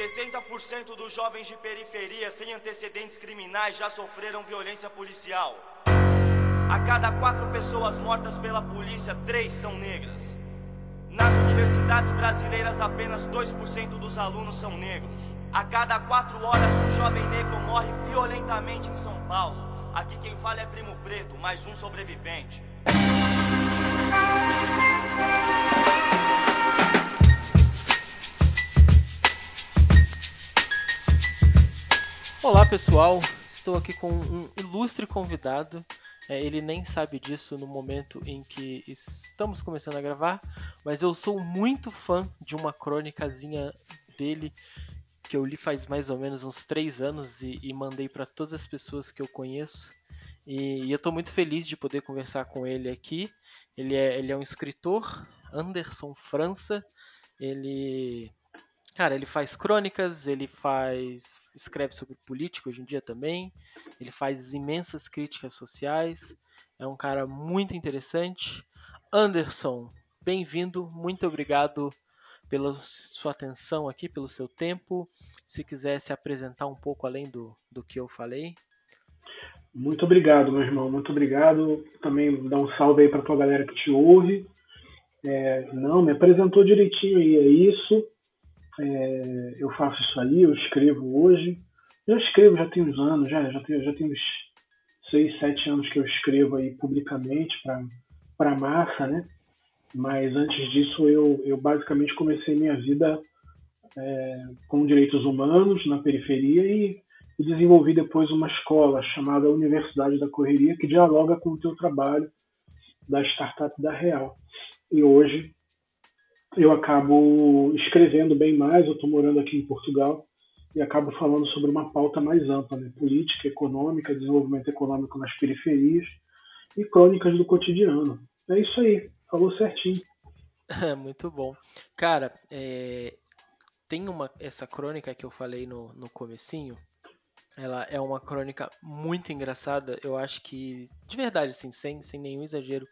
60% dos jovens de periferia sem antecedentes criminais já sofreram violência policial. A cada quatro pessoas mortas pela polícia, três são negras. Nas universidades brasileiras, apenas 2% dos alunos são negros. A cada quatro horas, um jovem negro morre violentamente em São Paulo. Aqui quem fala é Primo Preto, mais um sobrevivente. Olá pessoal, estou aqui com um ilustre convidado. É, ele nem sabe disso no momento em que estamos começando a gravar, mas eu sou muito fã de uma crônicazinha dele que eu li faz mais ou menos uns três anos e, e mandei para todas as pessoas que eu conheço. E, e eu estou muito feliz de poder conversar com ele aqui. Ele é, ele é um escritor, Anderson França. Ele, cara, ele faz crônicas, ele faz, escreve sobre política hoje em dia também. Ele faz imensas críticas sociais. É um cara muito interessante. Anderson, bem-vindo, muito obrigado pela sua atenção aqui, pelo seu tempo. Se quiser se apresentar um pouco além do, do que eu falei. Muito obrigado, meu irmão. Muito obrigado. Também dá um salve aí para tua galera que te ouve. É, não, me apresentou direitinho aí, é isso. É, eu faço isso aí, eu escrevo hoje. Eu escrevo já tem uns anos, já, já tem, já tem uns seis, sete anos que eu escrevo aí publicamente para massa, né? Mas antes disso, eu, eu basicamente comecei minha vida é, com direitos humanos na periferia e, e, desenvolvi depois uma escola chamada Universidade da Correria, que dialoga com o teu trabalho da startup da Real. E hoje eu acabo escrevendo bem mais, eu estou morando aqui em Portugal e acabo falando sobre uma pauta mais ampla, né? política, econômica, desenvolvimento econômico nas periferias e crônicas do cotidiano. É isso aí. Falou certinho. Muito bom. Cara, é, tem uma essa crônica que eu falei no, no comecinho. Ela é uma crônica muito engraçada. Eu acho que, de verdade, assim, sem, sem nenhum exagero,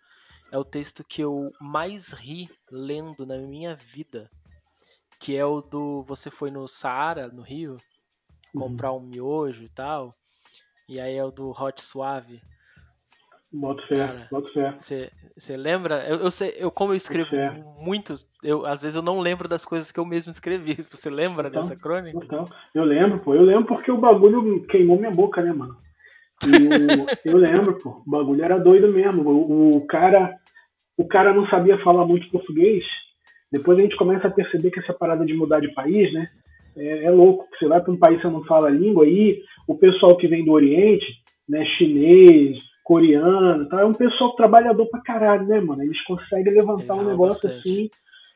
é o texto que eu mais ri lendo na minha vida. Que é o do Você foi no Saara, no Rio, uhum. comprar uhum. um miojo e tal. E aí é o do Hot Suave. Boto fé, boto fé. Você lembra? Eu, eu, sei, eu como eu escrevo muitos, eu às vezes eu não lembro das coisas que eu mesmo escrevi. Você lembra então, dessa crônica? Então, eu lembro, pô. Eu lembro porque o bagulho queimou minha boca, né, mano? E eu lembro, pô. O bagulho era doido mesmo. O, o, cara, o cara não sabia falar muito português. Depois a gente começa a perceber que essa parada de mudar de país, né? É, é louco. Você vai para um país que você não fala a língua aí, o pessoal que vem do Oriente, né, chinês, coreano, tá? é um pessoal trabalhador pra caralho, né, mano? Eles conseguem levantar um negócio bastante. assim,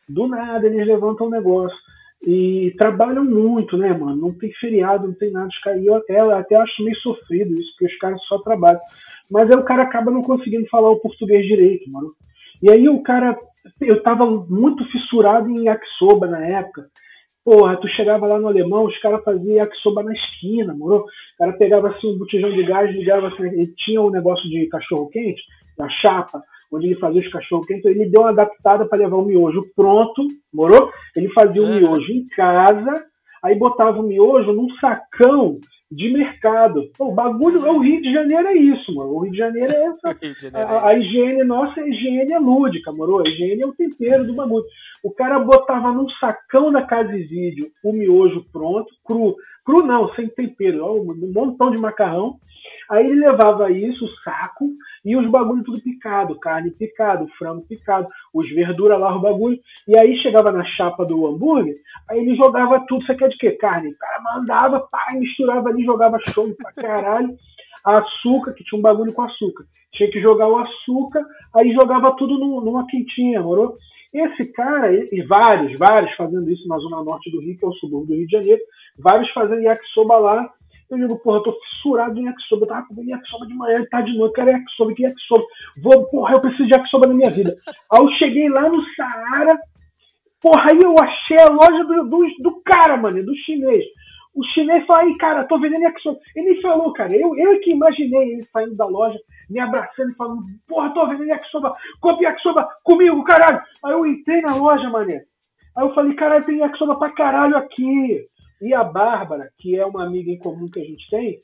do nada eles levantam um negócio. E trabalham muito, né, mano? Não tem feriado, não tem nada. Os caras, eu até, eu até acho meio sofrido isso, porque os caras só trabalham. Mas aí o cara acaba não conseguindo falar o português direito, mano. E aí o cara, eu tava muito fissurado em yakisoba na época. Porra, tu chegava lá no alemão, os caras faziam yakisoba na esquina, moro? O cara pegava assim um botijão de gás, ligava assim, ele tinha um negócio de cachorro-quente, da chapa, onde ele fazia os cachorro-quentes, ele deu uma adaptada para levar o miojo pronto, morou? Ele fazia o é. miojo em casa, aí botava o miojo num sacão de mercado. Pô, o bagulho, o Rio de Janeiro é isso, mano. O Rio de Janeiro é essa. Janeiro a, a, higiene nossa, a higiene é lúdica, moro? A higiene é o tempero do bagulho. O cara botava num sacão da casa de vídeo o miojo pronto, cru. Cru não, sem tempero, ó, um montão de macarrão. Aí ele levava isso, o saco, e os bagulhos tudo picado, carne picado, frango picado, os verduras lá, o bagulho. E aí chegava na chapa do hambúrguer, aí ele jogava tudo, você quer de quê? Carne. O cara mandava, pá, misturava ali, jogava show pra caralho. Açúcar, que tinha um bagulho com açúcar. Tinha que jogar o açúcar, aí jogava tudo numa quentinha, morou? Esse cara, e vários, vários fazendo isso na zona norte do Rio, que é o subúrbio do Rio de Janeiro, vários fazendo yakisoba lá, eu digo, porra, eu tô fissurado em yakisoba. Eu tava comendo yakisoba de manhã, tá de noite, quero yakisoba, que yakisoba. Vou, porra, eu preciso de yakisoba na minha vida. Aí eu cheguei lá no Saara, porra, aí eu achei a loja do, do, do cara, mano, do chinês. O chinês falou, aí, cara, tô vendendo yakisoba. Ele falou, cara, eu, eu que imaginei ele saindo da loja, me abraçando e falando, porra, tô vendendo yakisoba, compre yakisoba comigo, caralho. Aí eu entrei na loja, mané. Aí eu falei, caralho, tem yakisoba pra caralho aqui. E a Bárbara, que é uma amiga em comum que a gente tem,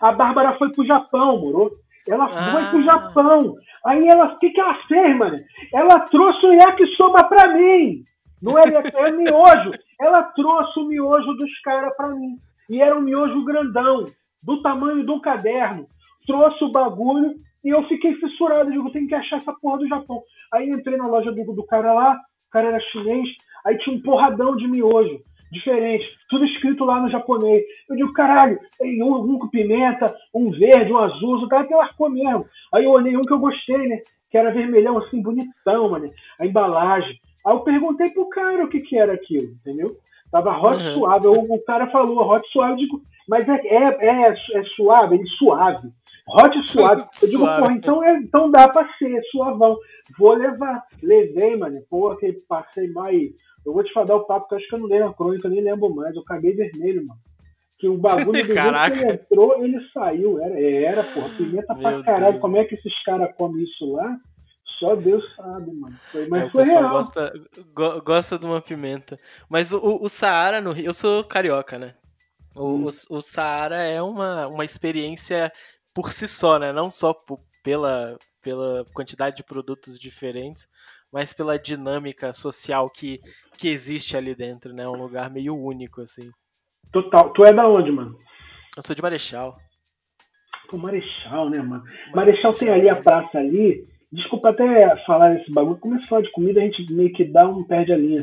a Bárbara foi pro Japão, moro? Ela ah. foi pro Japão. Aí ela, o que, que ela fez, mano? Ela trouxe o yakisoba pra mim. Não é, é miojo. Ela trouxe o miojo dos caras pra mim. E era um miojo grandão, do tamanho de um caderno. Trouxe o bagulho e eu fiquei fissurado. Eu digo, tem que achar essa porra do Japão. Aí entrei na loja do, do cara lá, o cara era chinês, aí tinha um porradão de miojo diferente, tudo escrito lá no japonês. Eu digo, caralho, tem um, um com pimenta, um verde, um azul, o cara até largou mesmo. Aí eu olhei um que eu gostei, né? Que era vermelhão, assim, bonitão, mano. A embalagem. Aí eu perguntei pro cara o que que era aquilo, entendeu? Tava hot uhum. suave. O, o, cara falou hot suave, eu digo, mas é, é, é, é suave, ele suave. Hot suave. Eu digo, suave. porra, então, é, então dá pra ser suavão. Vou levar. Levei, mano. Pô, que passei mais eu vou te falar o papo que eu acho que eu não lembro a crônica, eu nem lembro mais. Eu acabei vermelho, mano. Que o bagulho do Caraca. que ele entrou, ele saiu. Era, era porra. Pimenta Meu pra caralho. Deus. Como é que esses caras comem isso lá? Só Deus sabe, mano. Foi, mas é, foi real. Gosta, go, gosta de uma pimenta. Mas o, o Saara no Rio. Eu sou carioca, né? O, hum. o, o Saara é uma, uma experiência por si só, né? Não só por, pela, pela quantidade de produtos diferentes, mas pela dinâmica social que, que existe ali dentro, né? Um lugar meio único, assim. Total. Tu é da onde, mano? Eu sou de Marechal. Pô, Marechal, né, mano? Marechal tem ali a praça ali. Desculpa até falar esse bagulho. Começa a falar de comida, a gente meio que dá um perde a linha.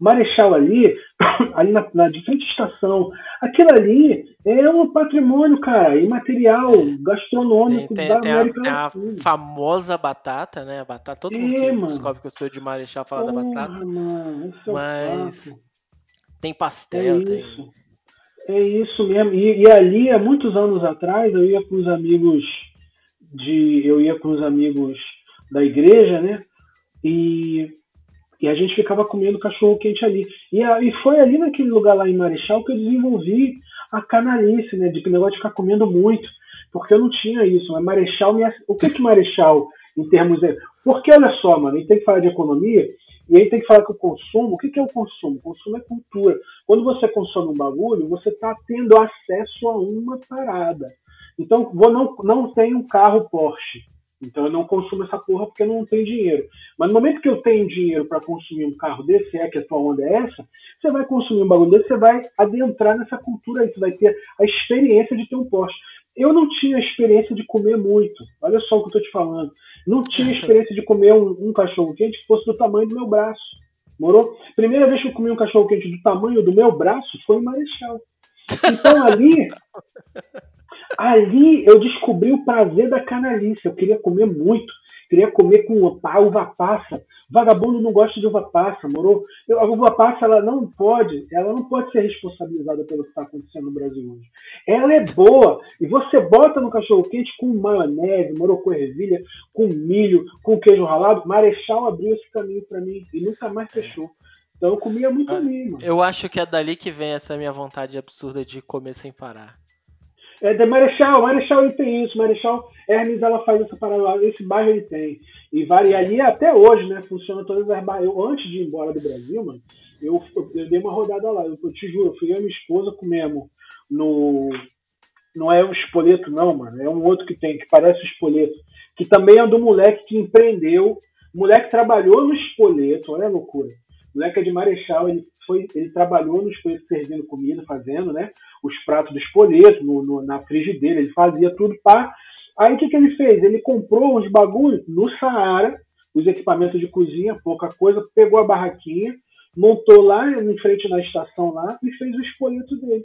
Marechal ali, ali na, na de frente à estação, aquilo ali é um patrimônio, cara, imaterial, gastronômico tem, tem, da América a, tem a famosa batata, né? A batata, todo é, mundo que mano. descobre que eu sou de Marechal fala Porra, da batata. Mano, é mas tem pastel, é tem. Isso. É isso mesmo. E, e, ali, há muitos anos atrás, eu ia com os amigos de. Eu ia com os amigos da igreja, né? E e a gente ficava comendo cachorro quente ali. E, a, e foi ali naquele lugar lá em Marechal que eu desenvolvi a canalice, né? De que negócio de ficar comendo muito. Porque eu não tinha isso. Mas Marechal me. O que que Marechal, em termos. De... Porque olha só, mano, a gente tem que falar de economia. E aí tem que falar que o consumo, o que, que é o consumo? O consumo é cultura. Quando você consome um bagulho, você está tendo acesso a uma parada. Então, vou não, não tem um carro Porsche. Então eu não consumo essa porra porque eu não tenho dinheiro. Mas no momento que eu tenho dinheiro para consumir um carro desse, é que a tua onda é essa, você vai consumir um bagulho desse, você vai adentrar nessa cultura aí, você vai ter a experiência de ter um Porsche. Eu não tinha experiência de comer muito. Olha só o que eu tô te falando. Não tinha experiência de comer um, um cachorro quente que fosse do tamanho do meu braço. Morou? Primeira vez que eu comi um cachorro quente do tamanho do meu braço foi em Marechal. Então ali Ali eu descobri o prazer da canalice. Eu queria comer muito. Queria comer com uva passa. Vagabundo não gosta de uva passa, moro? A uva passa ela não pode, ela não pode ser responsabilizada pelo que está acontecendo no Brasil hoje. Ela é boa e você bota no cachorro quente com maionese, moro com ervilha, com milho, com queijo ralado. Marechal abriu esse caminho para mim e nunca mais fechou. Então eu comia muito ah, ali, mano. Eu acho que é dali que vem essa minha vontade absurda de comer sem parar. É de Marechal, Marechal ele tem isso, Marechal Hermes ela faz essa parada, esse bairro ele tem. E varia até hoje, né? Funciona todas as bairros. Eu, antes de ir embora do Brasil, mano, eu, eu dei uma rodada lá. Eu, eu te juro, eu fui e minha esposa comemos no. Não é um espoleto, não, mano. É um outro que tem, que parece um espoleto. Que também é do moleque que empreendeu. O moleque trabalhou no espoleto, olha a loucura. O moleque é de Marechal, ele foi, ele trabalhou no espoleto servindo comida, fazendo, né? Os pratos do espoleto, no, no, na frigideira, ele fazia tudo para. Aí o que, que ele fez? Ele comprou uns bagulhos no Saara, os equipamentos de cozinha, pouca coisa, pegou a barraquinha, montou lá em frente na estação lá e fez o espoleto dele.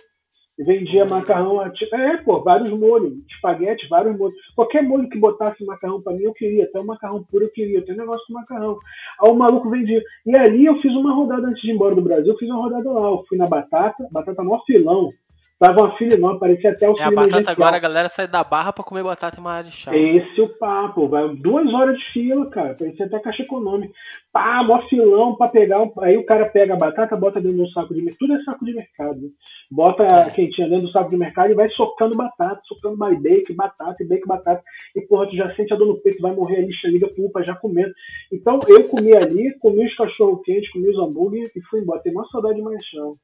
Vendia macarrão, é, pô, vários molhos, espaguete, vários molhos. Qualquer molho que botasse macarrão para mim, eu queria. Até o macarrão puro eu queria. Tem um negócio com macarrão. Aí o maluco vendia. E ali eu fiz uma rodada antes de ir embora do Brasil, eu fiz uma rodada lá. Eu fui na batata, batata mó filão. Tava uma fila enorme, parecia até o É a batata agora, a galera sai da barra pra comer batata em Marechal. Esse é o papo, vai duas horas de fila, cara, parecia até caixa econômica. Pá, mó filão pra pegar, aí o cara pega a batata, bota dentro de um saco de mercado, tudo é saco de mercado, né? Bota é. quentinha dentro do saco de mercado e vai socando batata, socando mais bacon, batata, e bacon, batata, e porra, tu já sente a dor no peito, vai morrer ali, liga pulpa, já comendo. Então eu comi ali, comi os cachorro quentes, comi os hambúrguer e fui embora, tem uma saudade de Marechal.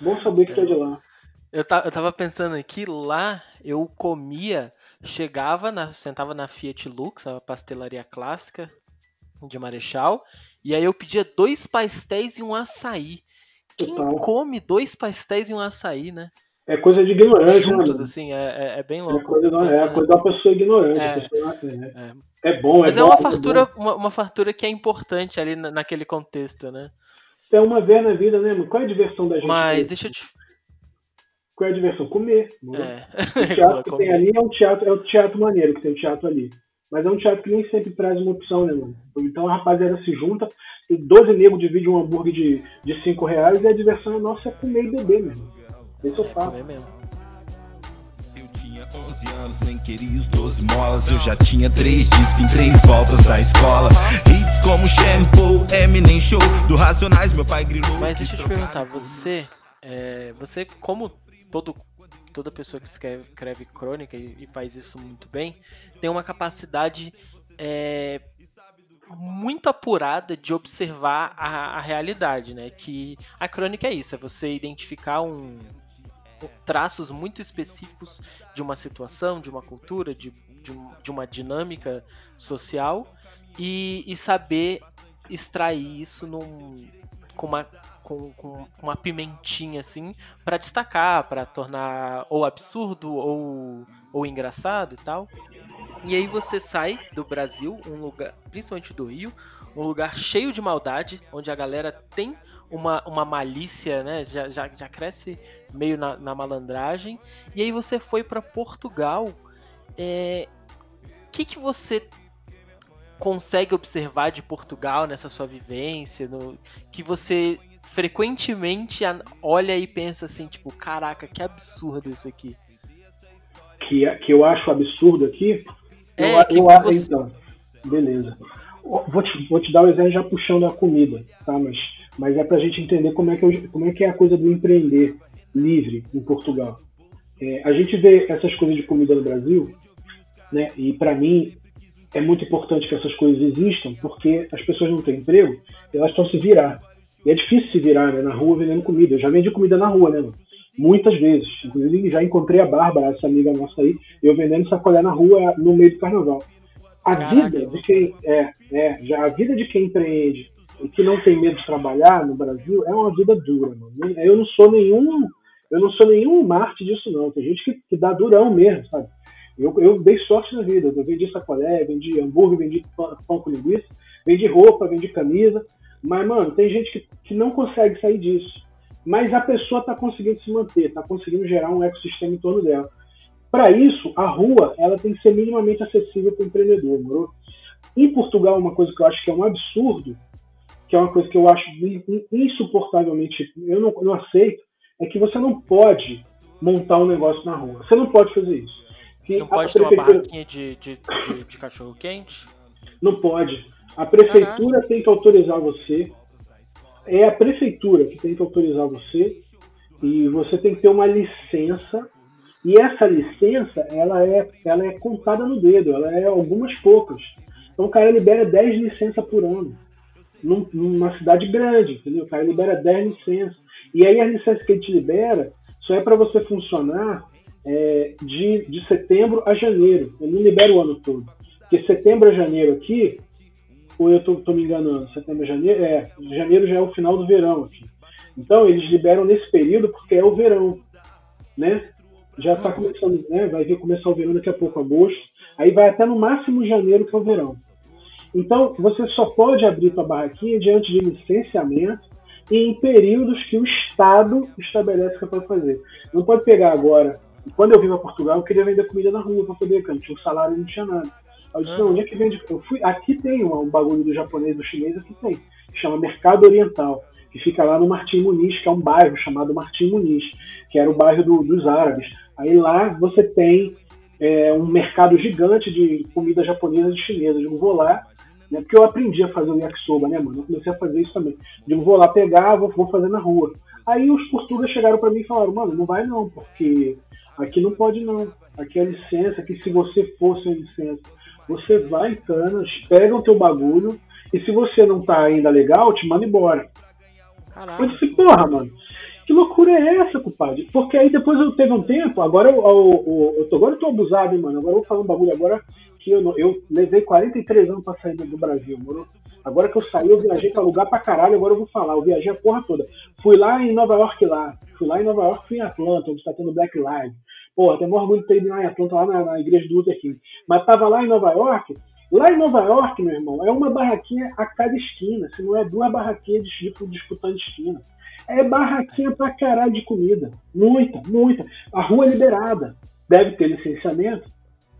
Bom saber que é. é de lá. Eu, eu tava pensando aqui, lá eu comia, chegava, na, sentava na Fiat Lux, a pastelaria clássica de Marechal, e aí eu pedia dois pastéis e um açaí. Quem Total. come dois pastéis e um açaí, né? É coisa de ignorante, né, Juntos, né? assim, é, é, é, bem louco. É coisa, da, é coisa da pessoa ignorante. É, pessoa, é, é, bom, Mas é, é uma fartura, uma, uma, fartura que é importante ali naquele contexto, né? É uma vez na vida, né, mano? Qual é a diversão da gente? Mas deixa eu te. Qual é a diversão? Comer. É. O teatro que tem ali é um teatro, é o teatro maneiro que tem o teatro ali. Mas é um teatro que nem sempre traz uma opção, né, mano? Então a rapaziada se junta, e 12 negros dividem um hambúrguer de, de 5 reais e a diversão nossa é comer e beber, mesmo. Esse eu faço. É mesmo. Eu tinha 11 anos, nem queria os 12 molas. Eu já tinha três discos em três voltas da escola. Hits como Shampoo, Eminem Show, do Racionais, meu pai grilou. Mas deixa eu te perguntar, você, é, você como todo toda pessoa que escreve, escreve crônica e, e, faz isso muito bem, tem uma capacidade é, muito apurada de observar a, a, realidade, né? Que a crônica é isso, é você identificar um, traços muito específicos de uma situação, de uma cultura, de, de, de uma dinâmica social e, e saber extrair isso num, com uma com, com uma pimentinha assim para destacar, para tornar ou absurdo ou, ou engraçado e tal. E aí você sai do Brasil, um lugar, principalmente do Rio, um lugar cheio de maldade, onde a galera tem uma, uma malícia, né? Já, já, já cresce meio na, na malandragem. E aí você foi para Portugal. O é, que, que você consegue observar de Portugal nessa sua vivência? No, que você frequentemente olha e pensa assim, tipo, caraca, que absurdo isso aqui. Que, que eu acho absurdo aqui? É, eu, que eu, você... Então, beleza. Vou te, vou te dar o um exemplo já puxando a comida, tá? Mas, mas é pra gente entender como é, que eu, como é que é a coisa do empreender livre em Portugal. É, a gente vê essas coisas de comida no Brasil, né? E para mim é muito importante que essas coisas existam, porque as pessoas não têm emprego, elas estão se virar. E é difícil se virar né, na rua vendendo comida. Eu já vendi comida na rua, né? Muitas vezes. Inclusive, já encontrei a Bárbara, essa amiga nossa aí, eu vendendo sacolé na rua no meio do carnaval. A Caraca. vida de quem é, é, já a vida de quem empreende e que não tem medo de trabalhar no Brasil é uma vida dura, mano. Eu não sou nenhum, eu não sou nenhum marte disso não. Tem gente que, que dá durão mesmo, sabe? Eu, eu dei sorte na vida. Eu vendi sacolé, vendi hambúrguer, vendi pão, pão com linguiça, vendi roupa, vendi camisa. Mas, mano, tem gente que, que não consegue sair disso. Mas a pessoa está conseguindo se manter, está conseguindo gerar um ecossistema em torno dela. Para isso, a rua ela tem que ser minimamente acessível para o empreendedor, moro? Em Portugal, uma coisa que eu acho que é um absurdo, que é uma coisa que eu acho insuportavelmente, eu não, não aceito, é que você não pode montar um negócio na rua. Você não pode fazer isso. Que não pode ter uma barraquinha de, de, de, de cachorro quente? Não pode. A prefeitura uhum. tem que autorizar você. É a prefeitura que tem que autorizar você. E você tem que ter uma licença. E essa licença, ela é, ela é contada no dedo. Ela é algumas poucas. Então o cara libera 10 licenças por ano. Num, numa cidade grande, entendeu? O cara libera 10 licenças. E aí a licença que ele te libera só é para você funcionar é, de, de setembro a janeiro. Ele não libera o ano todo. Porque setembro a janeiro aqui ou eu tô, tô me enganando? Setembro, janeiro? É, janeiro já é o final do verão aqui. Então eles liberam nesse período porque é o verão, né? Já está começando, né? Vai vir começar o verão daqui a pouco, agosto. Aí vai até no máximo janeiro que é o verão. Então você só pode abrir sua barraquinha diante de licenciamento e em períodos que o Estado estabelece que pode fazer. Não pode pegar agora. Quando eu vim para Portugal, eu queria vender comida na rua para poder, porque não tinha um salário não tinha nada. Eu disse, não, onde é que vende? Eu fui, aqui tem um, um bagulho do japonês, do chinês, aqui tem, que chama Mercado Oriental, que fica lá no Martim Muniz, que é um bairro chamado Martim Muniz, que era o bairro do, dos árabes. Aí lá você tem é, um mercado gigante de comida japonesa e chinesa. Eu vou lá, né, porque eu aprendi a fazer o yakisoba, né, mano? Eu comecei a fazer isso também. Eu vou lá pegar, vou, vou fazer na rua. Aí os portugueses chegaram para mim e falaram, mano, não vai não, porque aqui não pode não. Aqui é licença, que se você for sem licença você vai em Canas, pega o teu bagulho, e se você não tá ainda legal, te manda embora. Caraca. Eu disse, porra, mano. Que loucura é essa, compadre? Porque aí depois eu teve um tempo, agora eu, eu, eu, tô, agora eu tô abusado, hein, mano. Agora eu vou falar um bagulho agora que eu, eu levei 43 anos pra sair do Brasil, mano. Agora que eu saí, eu viajei pra lugar pra caralho, agora eu vou falar. Eu viajei a porra toda. Fui lá em Nova York lá. Fui lá em Nova York, fui em Atlanta, onde está tendo Black Lives. Porra, tenho orgulho de ter ido lá em Atlanta, lá na, na igreja do Luther King. Mas tava lá em Nova York, Lá em Nova York, meu irmão, é uma barraquinha a cada esquina, se não é duas barraquinhas de tipo disputando esquina. É barraquinha pra caralho de comida. Muita, muita. A rua é liberada. Deve ter licenciamento,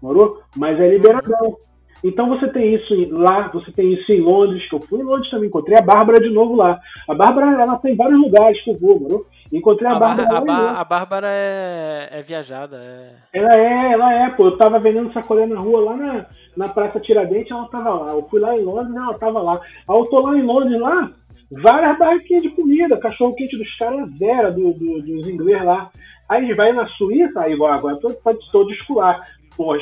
morou? Mas é liberadão. Então você tem isso lá, você tem isso em Londres, que eu fui em Londres também, encontrei a Bárbara de novo lá. A Bárbara, ela tem vários lugares que eu vou, moro? Encontrei a, a Bárbara. A, ba a Bárbara é, é viajada. É... Ela é, ela é, pô. Eu tava vendendo sacolé na rua lá na, na Praça Tiradentes, ela tava lá. Eu fui lá em Londres, ela tava lá. Aí eu tô lá em Londres lá, várias barraquinhas de comida, cachorro quente dos caras zero, do, do, dos ingleses lá. Aí vai na Suíça, aí agora tô, tô, tô de escular.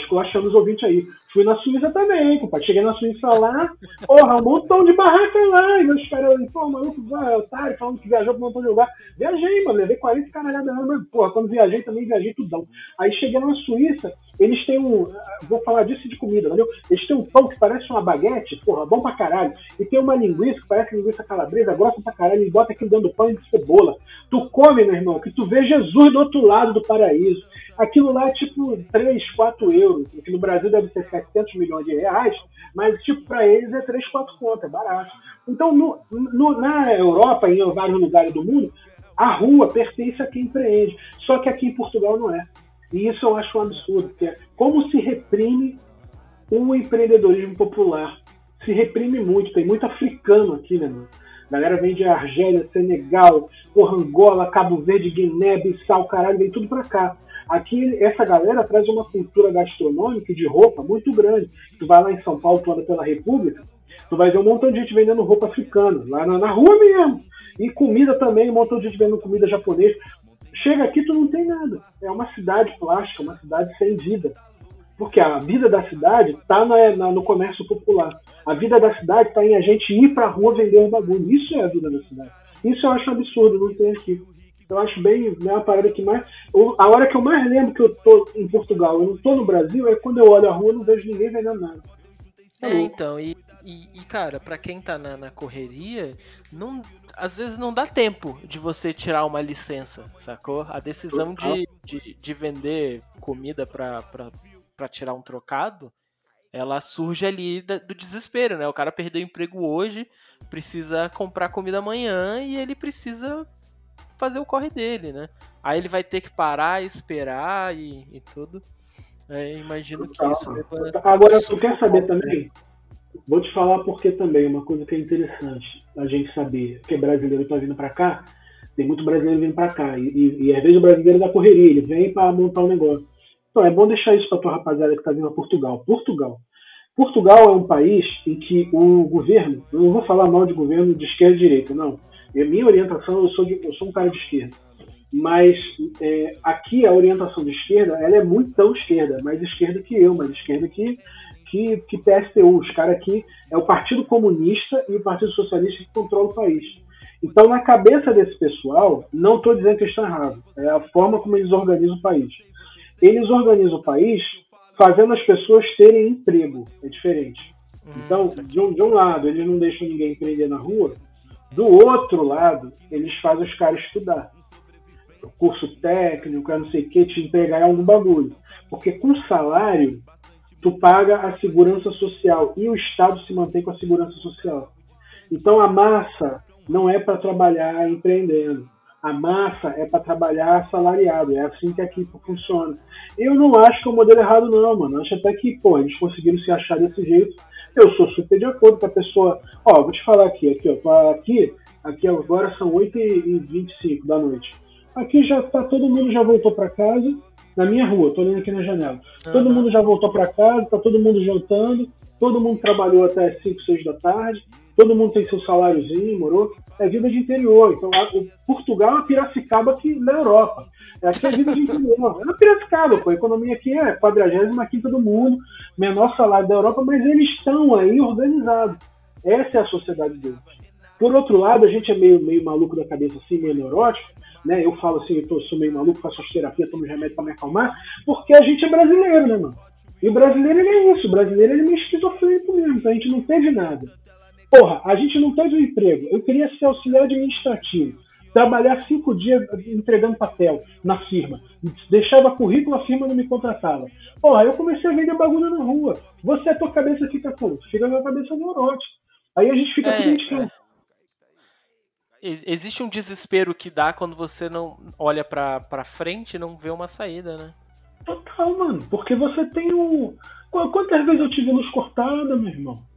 Esculachando os ouvintes aí. Fui na Suíça também, compadre. Cheguei na Suíça lá, porra, um montão de barraca lá. E meus caras, pô, maluco, vai, otário, falando que viajou pra um montão de lugar. Viajei, mano, levei 40 caralhadas lá, mas, porra, quando viajei também viajei tudão. Aí cheguei na Suíça, eles têm um. Vou falar disso de comida, entendeu? Eles têm um pão que parece uma baguete, porra, bom pra caralho. E tem uma linguiça que parece linguiça calabresa, grossa pra caralho, e bota aquilo dentro do pão de cebola. Tu come, meu irmão, que tu vê Jesus do outro lado do paraíso. Aquilo lá é tipo 3, 4 euros, que no Brasil deve ser 700 milhões de reais, mas tipo para eles é 3, 4 contas, é barato. Então no, no, na Europa e em vários lugares do mundo, a rua pertence a quem empreende. Só que aqui em Portugal não é. E isso eu acho um absurdo, porque é como se reprime o empreendedorismo popular. Se reprime muito, tem muito africano aqui, né, mano? A galera vem de Argélia, Senegal, porra, Angola, Cabo Verde, Guiné, Bissau, caralho, vem tudo pra cá. Aqui, essa galera traz uma cultura gastronômica de roupa muito grande. Tu vai lá em São Paulo, tu anda pela República, tu vai ver um montão de gente vendendo roupa africana, lá na, na rua mesmo. E comida também, um montão de gente vendendo comida japonesa. Chega aqui, tu não tem nada. É uma cidade plástica, uma cidade sem vida. Porque a vida da cidade está no comércio popular. A vida da cidade está em a gente ir para a rua vender um bagulho. Isso é a vida da cidade. Isso eu acho absurdo, não tem aqui. Eu acho bem, né, uma parada que mais. A hora que eu mais lembro que eu tô em Portugal, eu não tô no Brasil, é quando eu olho a rua e não vejo ninguém vendendo nada. Tá é, então, e, e, e, cara, para quem tá na, na, correria, não, às vezes não dá tempo de você tirar uma licença, sacou? A decisão de, de, de vender comida pra tirar um trocado, ela surge ali do desespero, né? O cara perdeu o emprego hoje, precisa comprar comida amanhã e ele precisa fazer o corre dele, né? Aí ele vai ter que parar, esperar e, e tudo. É, imagino que isso leva... Agora, tu quer saber também? Vou te falar porque também uma coisa que é interessante a gente saber que é brasileiro está vindo para cá, tem muito brasileiro vindo para cá e, e, e, às vezes o brasileiro da correria, ele vem para montar um negócio. Então é bom deixar isso para tua rapaziada que está vindo a Portugal. Portugal. Portugal é um país em que o governo, eu não vou falar mal de governo de esquerda e direita, não é minha orientação, eu sou, de, eu sou um cara de esquerda. Mas é, aqui a orientação de esquerda, ela é muito tão esquerda, mais esquerda que eu, mais esquerda que, que, que PSTU. Os caras aqui é o Partido Comunista e o Partido Socialista que controla o país. Então, na cabeça desse pessoal, não estou dizendo que estão errado, é a forma como eles organizam o país. Eles organizam o país fazendo as pessoas terem emprego, é diferente. Hum, então, de um, de um lado, eles não deixam ninguém empreender na rua, do outro lado, eles fazem os caras estudar. O curso técnico, não sei o que, te entregar algum bagulho. Porque com salário, tu paga a segurança social e o Estado se mantém com a segurança social. Então a massa não é para trabalhar empreendendo. A massa é para trabalhar assalariado. É assim que aqui funciona. Eu não acho que é um modelo errado, não, mano. Eu acho até que, pô, eles conseguiram se achar desse jeito eu sou super de acordo com a pessoa. Ó, vou te falar aqui, aqui, ó, aqui, aqui agora são 8h25 da noite. Aqui já tá, todo mundo já voltou para casa, na minha rua, tô olhando aqui na janela. Uhum. Todo mundo já voltou para casa, tá todo mundo jantando, todo mundo trabalhou até 5, 6 da tarde, todo mundo tem seu saláriozinho, morou? É vida de interior. Então, o Portugal é Piracicaba aqui na Europa. É aqui é vida de interior. É na Piracicaba, pô. A economia aqui é 45 do mundo, menor salário da Europa, mas eles estão aí organizados. Essa é a sociedade deles. Por outro lado, a gente é meio, meio maluco da cabeça assim, meio neurótico, né? Eu falo assim, eu tô, sou meio maluco, faço terapia, tomo remédio para me acalmar, porque a gente é brasileiro, né, mano? E o brasileiro ele é isso, o brasileiro ele é meio esquizofrênico mesmo, então a gente não teve nada. Porra, a gente não teve um emprego. Eu queria ser auxiliar administrativo trabalhar cinco dias entregando papel na firma. Deixava currículo, a firma não me contratava. Porra, eu comecei a vender bagulho na rua. Você, a tua cabeça fica como? Fica na cabeça neurótica. Aí a gente fica é, tudo é. Existe um desespero que dá quando você não olha pra, pra frente e não vê uma saída, né? Total, mano. Porque você tem um. Quantas vezes eu tive luz cortada, meu irmão?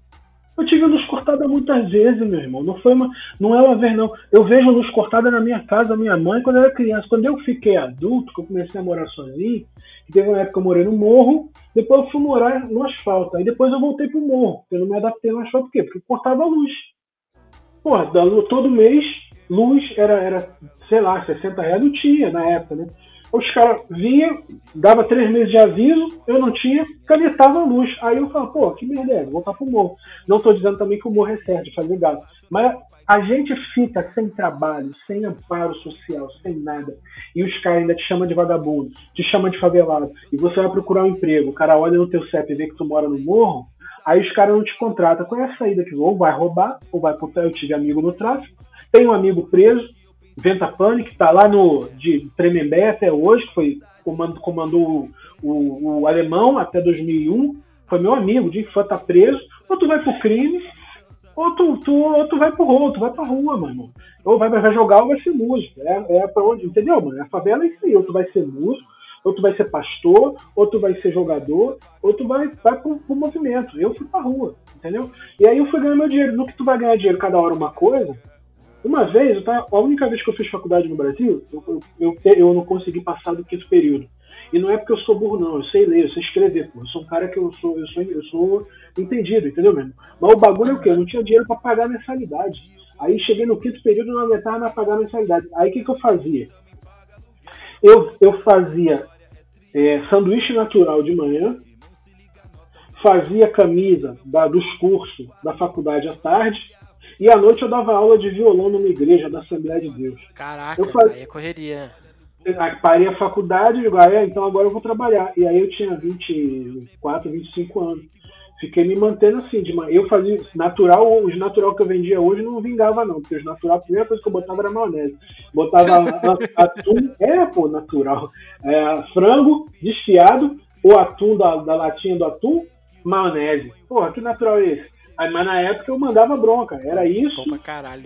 Eu tive luz cortada muitas vezes, meu irmão. Não foi uma, não é uma vez não. Eu vejo luz cortada na minha casa, minha mãe, quando eu era criança. Quando eu fiquei adulto, que eu comecei a morar sozinho, teve uma época que eu morei no morro, depois eu fui morar no asfalto. Aí depois eu voltei pro morro, eu não me adaptei no asfalto, por quê? Porque cortava a luz. Porra, todo mês, luz era, era, sei lá, 60 reais não tinha na época, né? Os caras vinham, dava três meses de aviso, eu não tinha, canetava a luz. Aí eu falava, pô, que merda é, vou voltar pro morro. Não tô dizendo também que o morro é certo fazer gato. Mas a gente fica sem trabalho, sem amparo social, sem nada. E os caras ainda te chamam de vagabundo, te chamam de favelado. E você vai procurar um emprego, o cara olha no teu CEP e vê que tu mora no morro, aí os caras não te contratam. Qual é a saída que ou vai roubar, ou vai pro eu tive amigo no tráfico, tem um amigo preso, Venta Panic, está lá no de Tremembé até hoje, foi comando, comandou o, o, o, alemão até 2001, foi meu amigo, de infância tá preso, ou tu vai pro crime, ou tu, tu, ou tu vai pro rolo, tu vai pra rua, mano. Ou vai, vai jogar ou vai ser músico. É, é pra onde, entendeu, mano? A favela é isso aí, ou tu vai ser músico, ou tu vai ser pastor, ou tu vai ser jogador, ou tu vai, vai pro, pro movimento. Eu fui pra rua, entendeu? E aí eu fui ganhar meu dinheiro. No que tu vai ganhar dinheiro cada hora uma coisa, uma vez, tá, a única vez que eu fiz faculdade no Brasil, eu, eu, eu, não consegui passar do quinto período. E não é porque eu sou burro, não. Eu sei ler, eu sei escrever, pô. Eu sou um cara que eu sou, eu sou, eu sou entendido, entendeu mesmo? Mas o bagulho é o quê? Eu não tinha dinheiro para pagar a mensalidade. Aí cheguei no quinto período não aguentava mais pagar a mensalidade. Aí o que, que eu fazia? Eu, eu fazia é, sanduíche natural de manhã, fazia camisa da, dos cursos da faculdade à tarde, e à noite eu dava aula de violão numa igreja da Assembleia de Deus. Caraca, eu aí é correria. Aí parei a faculdade e digo, ah, é, então agora eu vou trabalhar. E aí eu tinha 24, 25 anos. Fiquei me mantendo assim, de eu fazia natural, os natural que eu vendia hoje não vingava não, porque os natural, a primeira coisa que eu botava era maionese. Botava atum, é, pô, natural. É, frango desfiado, ou atum da, da latinha do atum, maionese. Pô, que natural é esse? Mas na época eu mandava bronca. Era isso,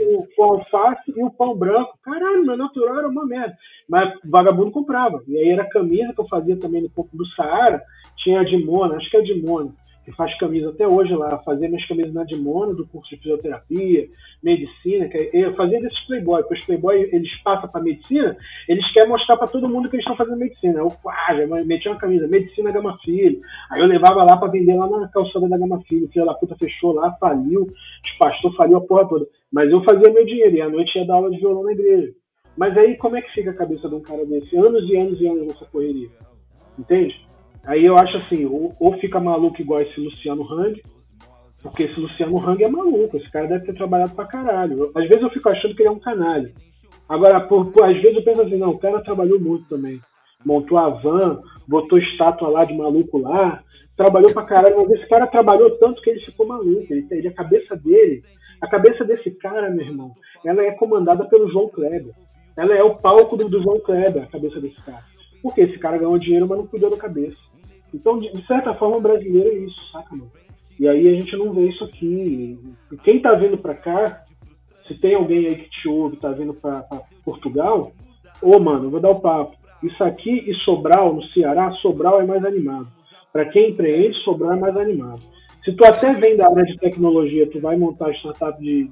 o pão alface e o pão branco. Caralho, meu natural era uma merda. Mas vagabundo comprava. E aí era camisa que eu fazia também no pouco do Saara. Tinha a Dimona, acho que é a Dimona que faz camisa até hoje lá, fazia minhas camisas na Dimona, do curso de fisioterapia, medicina, que eu fazia desses playboy, porque os playboy, eles passam para medicina, eles querem mostrar para todo mundo que eles estão fazendo medicina. Eu, pá, já uma camisa, medicina Gama Filho. Aí eu levava lá para vender lá na calçada da Gama Filho, filha da puta fechou lá, faliu, os pastor faliu a porra toda. Mas eu fazia meu dinheiro, e à noite ia dar aula de violão na igreja. Mas aí como é que fica a cabeça de um cara desse? Anos e anos e anos nessa correria. Entende? Aí eu acho assim, ou, ou fica maluco igual esse Luciano Hang, porque esse Luciano Hang é maluco, esse cara deve ter trabalhado pra caralho. Às vezes eu fico achando que ele é um canalha. Agora, por, por, às vezes eu penso assim, não, o cara trabalhou muito também. Montou a van, botou estátua lá de maluco lá, trabalhou pra caralho, mas esse cara trabalhou tanto que ele ficou maluco. Ele, ele, a cabeça dele, a cabeça desse cara, meu irmão, ela é comandada pelo João Kleber. Ela é o palco do, do João Kleber, a cabeça desse cara. Porque esse cara ganhou dinheiro, mas não cuidou da cabeça. Então, de, de certa forma, o brasileiro é isso, saca, mano? E aí a gente não vê isso aqui. E quem tá vindo pra cá, se tem alguém aí que te ouve, tá vindo pra, pra Portugal, ô, mano, eu vou dar o papo. Isso aqui e Sobral, no Ceará, Sobral é mais animado. Para quem empreende, Sobral é mais animado. Se tu até vem da área de tecnologia, tu vai montar startup de,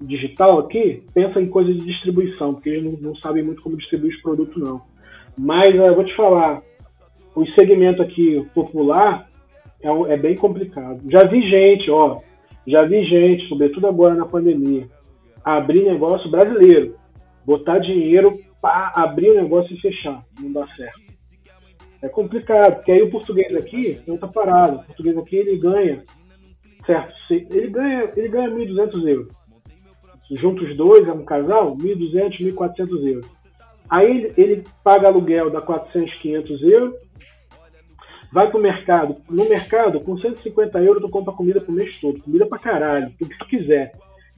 digital aqui, pensa em coisa de distribuição, porque eles não, não sabem muito como distribuir os produtos, não. Mas eu vou te falar, o segmento aqui popular é, é bem complicado. Já vi gente, ó, já vi gente, sobretudo agora na pandemia, abrir negócio brasileiro, botar dinheiro para abrir o negócio e fechar, não dá certo. É complicado, porque aí o português aqui não tá parado. O português aqui ele ganha, certo? Ele ganha, ele ganha 1.200 euros. Juntos dois, é um casal, 1.200, 1.400 euros. Aí ele, paga aluguel, dá 400, 500 euros, vai pro mercado. No mercado, com 150 euros, tu compra comida pro mês todo. Comida pra caralho, o que tu quiser.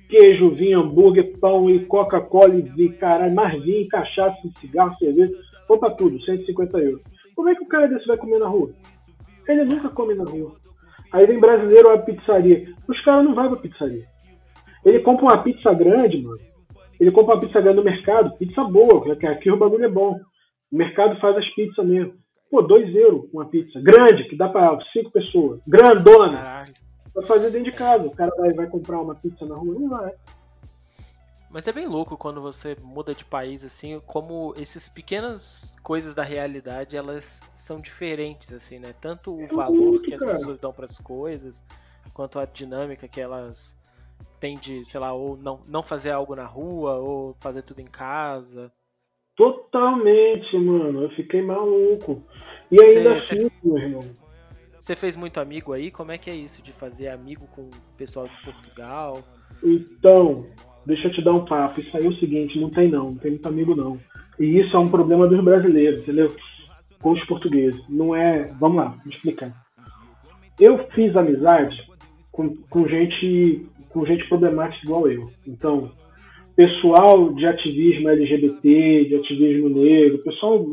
Queijo, vinho, hambúrguer, pão e Coca-Cola e caralho, mais vinho, cachaça, cigarro, cerveja. Compra tudo, 150 euros. Como é que o cara desse vai comer na rua? Ele nunca come na rua. Aí vem brasileiro a pizzaria. Os caras não vão pra pizzaria. Ele compra uma pizza grande, mano. Ele compra uma pizza grande no mercado, pizza boa, que aqui o bagulho é bom. O mercado faz as pizzas mesmo. Pô, 2 euros uma pizza. Grande, que dá pra cinco pessoas. Grandona. Caralho. Pra fazer dentro de casa. O cara vai, vai comprar uma pizza na rua? Não vai. Mas é bem louco quando você muda de país, assim, como essas pequenas coisas da realidade, elas são diferentes, assim, né? Tanto o É valor muito, que as cara. pessoas dão para as coisas, quanto a dinâmica que elas têm de, sei lá, ou não, não fazer algo na rua, ou fazer tudo em casa. Totalmente, mano. Eu fiquei maluco. E ainda Cê- assim, meu irmão. Você fez muito amigo aí? Como é que é isso de fazer amigo com o pessoal de Portugal? Então, deixa eu te dar um papo. Isso aí é o seguinte, não tem não, não tem muito amigo não. E isso é um problema dos brasileiros, entendeu? Com os portugueses. Não é. Vamos lá, vou explicar. Eu fiz amizade com, com gente com gente problemática igual eu. Então, pessoal de ativismo LGBT, de ativismo negro, pessoal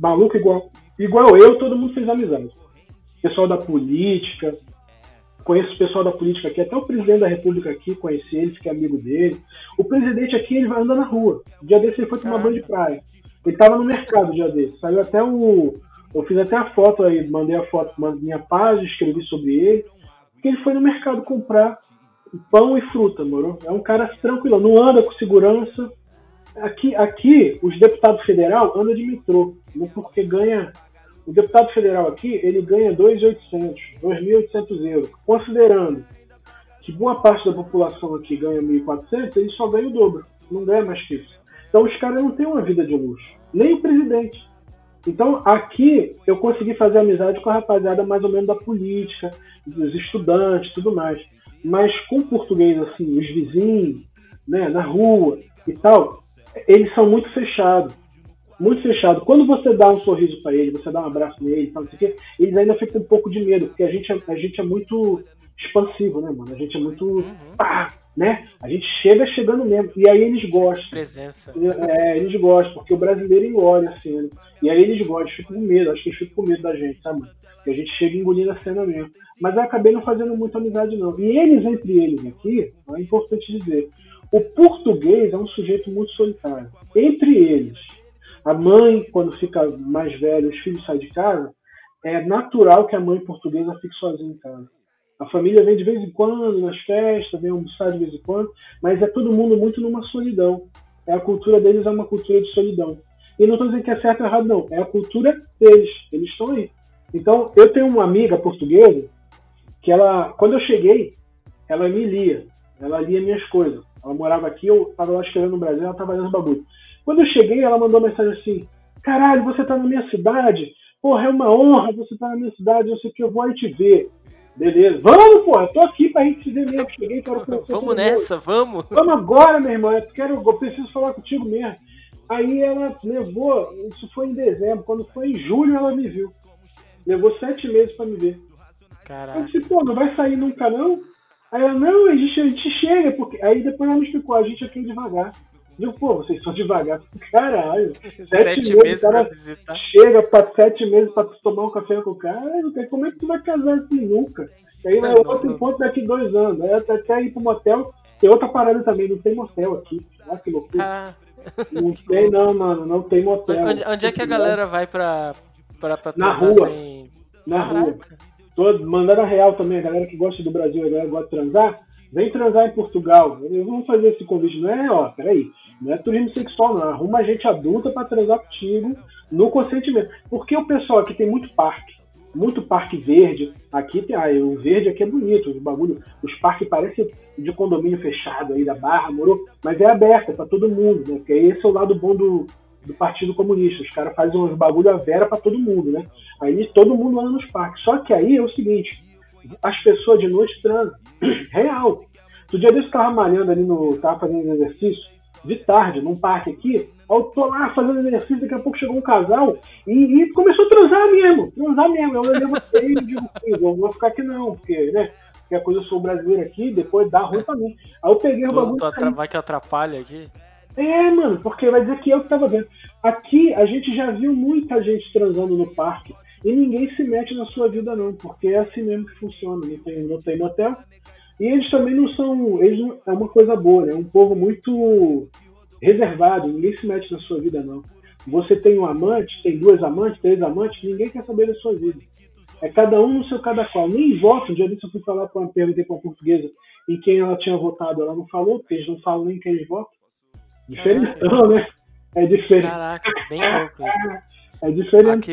maluco igual, igual eu, todo mundo fez amizade. Pessoal da política, conheço o pessoal da política aqui, até o presidente da república aqui, conheci ele, fiquei amigo dele. O presidente aqui, ele vai andar na rua. O dia desse ele foi tomar banho de praia. Ele tava no mercado o dia desse. Saiu até o. Eu fiz até a foto aí, mandei a foto minha página, escrevi sobre ele. Que ele foi no mercado comprar pão e fruta, moro? É um cara tranquilo, não anda com segurança. Aqui, aqui os deputados federal andam de metrô, não porque ganha. O deputado federal aqui, ele ganha 2.800, 2.800 euros. Considerando que boa parte da população aqui ganha 1.400, ele só ganha o dobro, não ganha mais que isso. Então os caras não têm uma vida de luxo, nem o presidente. Então aqui eu consegui fazer amizade com a rapaziada mais ou menos da política, dos estudantes, tudo mais. Mas com o português assim, os vizinhos, né, na rua e tal, eles são muito fechados. Muito fechados. Quando você dá um sorriso para ele, você dá um abraço nele, tal, não sei o quê, eles ainda ficam um pouco de medo, porque a gente, é- a gente é muito expansivo, né, mano? A gente é muito. Uhum. pá, né? A gente chega chegando mesmo. E aí eles gostam. Presença. É, eles gostam, porque o brasileiro engole a cena. E aí eles gostam, eles ficam com medo, acho que eles ficam com medo da gente, sabe? Que a gente chega engolindo a cena mesmo. Mas eu acabei não fazendo muita amizade, não. E eles, entre eles aqui, é importante dizer, o português é um sujeito muito solitário. Entre eles, a mãe, quando fica mais velha, os filhos saem de casa, é natural que a mãe portuguesa fique sozinha em casa. A família vem de vez em quando nas festas, vem almoçar de vez em quando, mas é todo mundo muito numa solidão. É a cultura deles é uma cultura de solidão. E não estou dizendo que é certo ou errado, não. É a cultura deles. Eles estão aí. Então, eu tenho uma amiga portuguesa que ela, quando eu cheguei, ela me lia. Ela lia minhas coisas. Ela morava aqui, eu estava lá escrevendo no Brasil, ela estava lendo bagulho. Quando eu cheguei, ela mandou uma mensagem assim: Caralho, você tá na minha cidade? Porra, é uma honra você tá na minha cidade, eu sei que eu vou aí te ver. Beleza. Vamos, porra, tô aqui pra gente se ver mesmo. Cheguei, quero conhecer Vamos mundo. nessa, vamos! Vamos agora, meu irmão. Eu, quero, eu preciso falar contigo mesmo. Aí ela levou, isso foi em dezembro, quando foi em julho ela me viu. Levou sete meses pra me ver. Eu Caraca. disse, pô, não vai sair nunca não? Aí ela, não, a gente, a gente chega, porque. Aí depois ela me explicou, a gente aqui é devagar. Eu, pô, vocês são devagar. Caralho, Sete meses, meses pra cara. visitar. chega pra sete meses pra tomar um café com o cara, como é que tu vai casar assim nunca? Aí na Não, outra não. encontro daqui dois anos. Aí até ir pro motel. Tem outra parada também, não tem motel aqui. Ah, que loucura. Ah, Não tem não, mano, não tem motel. onde, onde é que a galera vai pra, pra, pra Na rua. sem- Na rua. Caraca. Todo, mandando a real também, a galera que gosta do Brasil, a galera que gosta de transar, vem transar em Portugal. Eu vou fazer esse convite, não é, ó, peraí, não é turismo sexual, não. Arruma gente adulta pra transar contigo no consentimento. Porque o pessoal aqui tem muito parque, muito parque verde. Aqui tem, ah, o verde aqui é bonito, o bagulho, os parques parecem de condomínio fechado aí da Barra, morou, mas é aberto, é pra todo mundo, né? Porque esse é o lado bom do, do Partido Comunista. Os caras fazem uns bagulho a vera pra todo mundo, né? Aí todo mundo anda nos parques. Só que aí é o seguinte, as pessoas de noite transam. Real. No dia desse eu tava malhando ali no. tava fazendo exercício. de tarde, num parque aqui. Eu tô lá fazendo exercício, daqui a pouco chegou um casal e, e começou a transar mesmo, transar mesmo. Eu levantei e digo, não vou ficar aqui não, porque, né? Porque a coisa eu sou brasileiro aqui, depois dá ruim pra mim. Aí eu peguei o bagulho. Tu vai que atrapalha aqui. É, mano, porque vai dizer que eu que tava vendo. Aqui a gente já viu muita gente transando no parque e ninguém se mete na sua vida não, porque é assim mesmo que funciona. Não tem, não tem motel, e eles também não são. Eles não, é uma coisa boa, né? É um povo muito reservado, ninguém se mete na sua vida, não. Você tem um amante, tem duas amantes, três amantes, ninguém quer saber da sua vida. É cada um no seu cada qual. Nem voto. Um dia desse eu fui falar com uma perguntei para uma portuguesa em quem ela tinha votado. Ela não falou, porque eles não falam nem quem eles votam. Diferentão, né? É diferente. Caraca, bem louco. É diferente, aqui,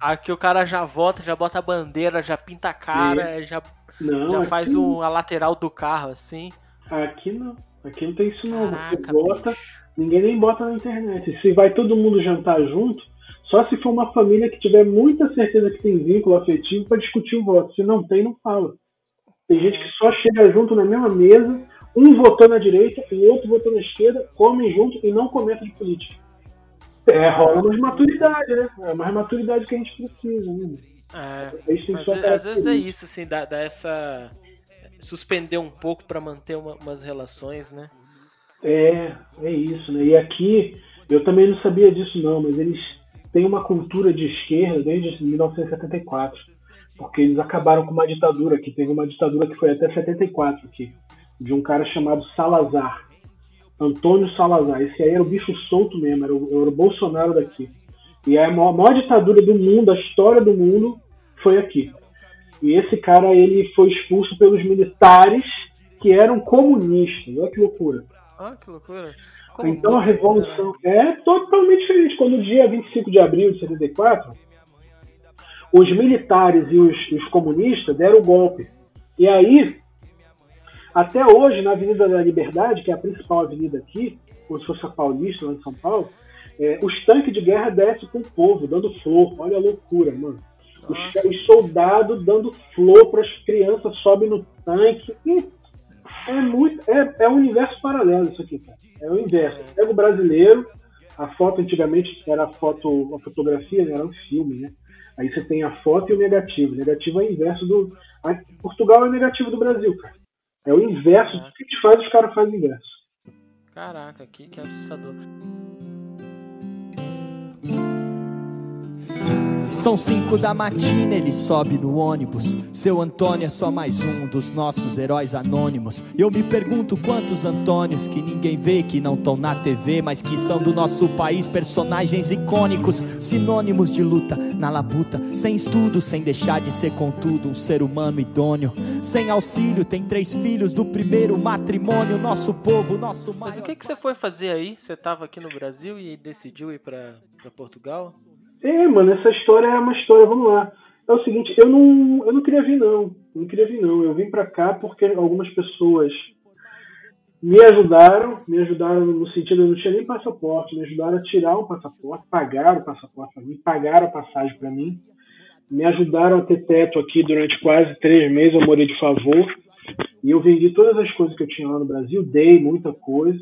aqui o cara já vota, já bota a bandeira, já pinta a cara, já não, Já faz um, a lateral do carro, assim. Aqui não. Aqui não tem isso não. Caraca, Você bota, ninguém nem bota na internet. Se vai todo mundo jantar junto, só se for uma família que tiver muita certeza que tem vínculo afetivo para discutir o voto. Se não tem, não fala. Tem gente que só chega junto na mesma mesa, um votou na direita, o outro votou na esquerda, comem junto e não comenta de política. É, rola mais maturidade, né? É mais maturidade que a gente precisa, né? É, mas, às vezes é isso, assim, dá, dá essa. suspender um pouco para manter uma, umas relações, né? É, é isso, né? E aqui, eu também não sabia disso, não, mas eles têm uma cultura de esquerda desde 1974, porque eles acabaram com uma ditadura aqui. Teve uma ditadura que foi até 74 aqui, de um cara chamado Salazar. Antônio Salazar. Esse aí era o bicho solto mesmo, era o, era o Bolsonaro daqui. E a maior, maior ditadura do mundo, a história do mundo, foi aqui. E esse cara ele foi expulso pelos militares que eram comunistas. Olha que loucura. Ah, que loucura. Como então a revolução é totalmente diferente. Quando no dia 25 de abril de 74, os militares e os, os comunistas deram o golpe. E aí, até hoje, na Avenida da Liberdade, que é a principal avenida aqui, como se fosse a Paulista, lá em São Paulo, é, os tanques de guerra descem com o povo, dando flor. Olha a loucura, mano. Os, os, soldados dando flor para as crianças, sobem no tanque. E é muito. É, é um universo paralelo isso aqui, cara. É o inverso. Pega o brasileiro, a foto antigamente era a foto, a fotografia, né, era um filme, né? Aí você tem a foto e o negativo. O negativo é o inverso do. Portugal é o negativo do Brasil, cara. É o inverso. O que a gente faz, os caras fazem o inverso. Caraca, que, que assustador. São cinco da matina, ele sobe no ônibus. Seu Antônio é só mais um dos nossos heróis anônimos. Eu me pergunto quantos Antônios que ninguém vê, que não estão na TV, mas que são do nosso país personagens icônicos, sinônimos de luta na labuta, sem estudo, sem deixar de ser contudo, um ser humano idôneo. Sem auxílio, tem três filhos do primeiro matrimônio, nosso povo, nosso maior... Mas o que, que você foi fazer aí? Você estava aqui no Brasil e decidiu ir para Portugal? É, mano, essa história é uma história, vamos lá. É o seguinte, eu não, eu não queria vir não, não queria vir não. Eu vim para cá porque algumas pessoas me ajudaram, me ajudaram no sentido, eu não tinha nem passaporte, me ajudaram a tirar um passaporte, pagaram o passaporte para mim, pagaram a passagem para mim, me ajudaram a ter teto aqui durante quase três meses, eu morei de favor, e eu vendi todas as coisas que eu tinha lá no Brasil, dei muita coisa,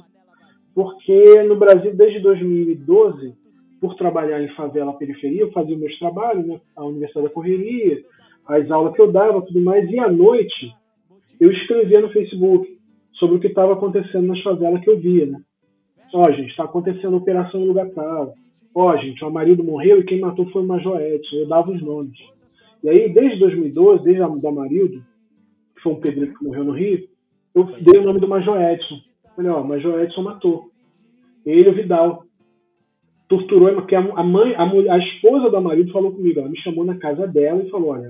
porque no Brasil, desde 2012, por trabalhar em favela, periferia, eu fazia meus trabalhos, né? a Universidade da Correria, as aulas que eu dava, tudo mais, e à noite eu escrevia no Facebook sobre o que estava acontecendo nas favelas que eu via, né? Ó, oh, gente, está acontecendo operação em lugar tal. Ó, oh, gente, o marido morreu e quem matou foi o Major Edson. Eu dava os nomes. E aí, desde 2012, desde a da marido, que foi um pedreiro que morreu no Rio, eu dei o nome do Major Edson. Falei, ó, oh, Major Edson matou. Ele o Vidal torturou, porque a, mãe, a, a esposa do marido falou comigo, ela me chamou na casa dela e falou, olha,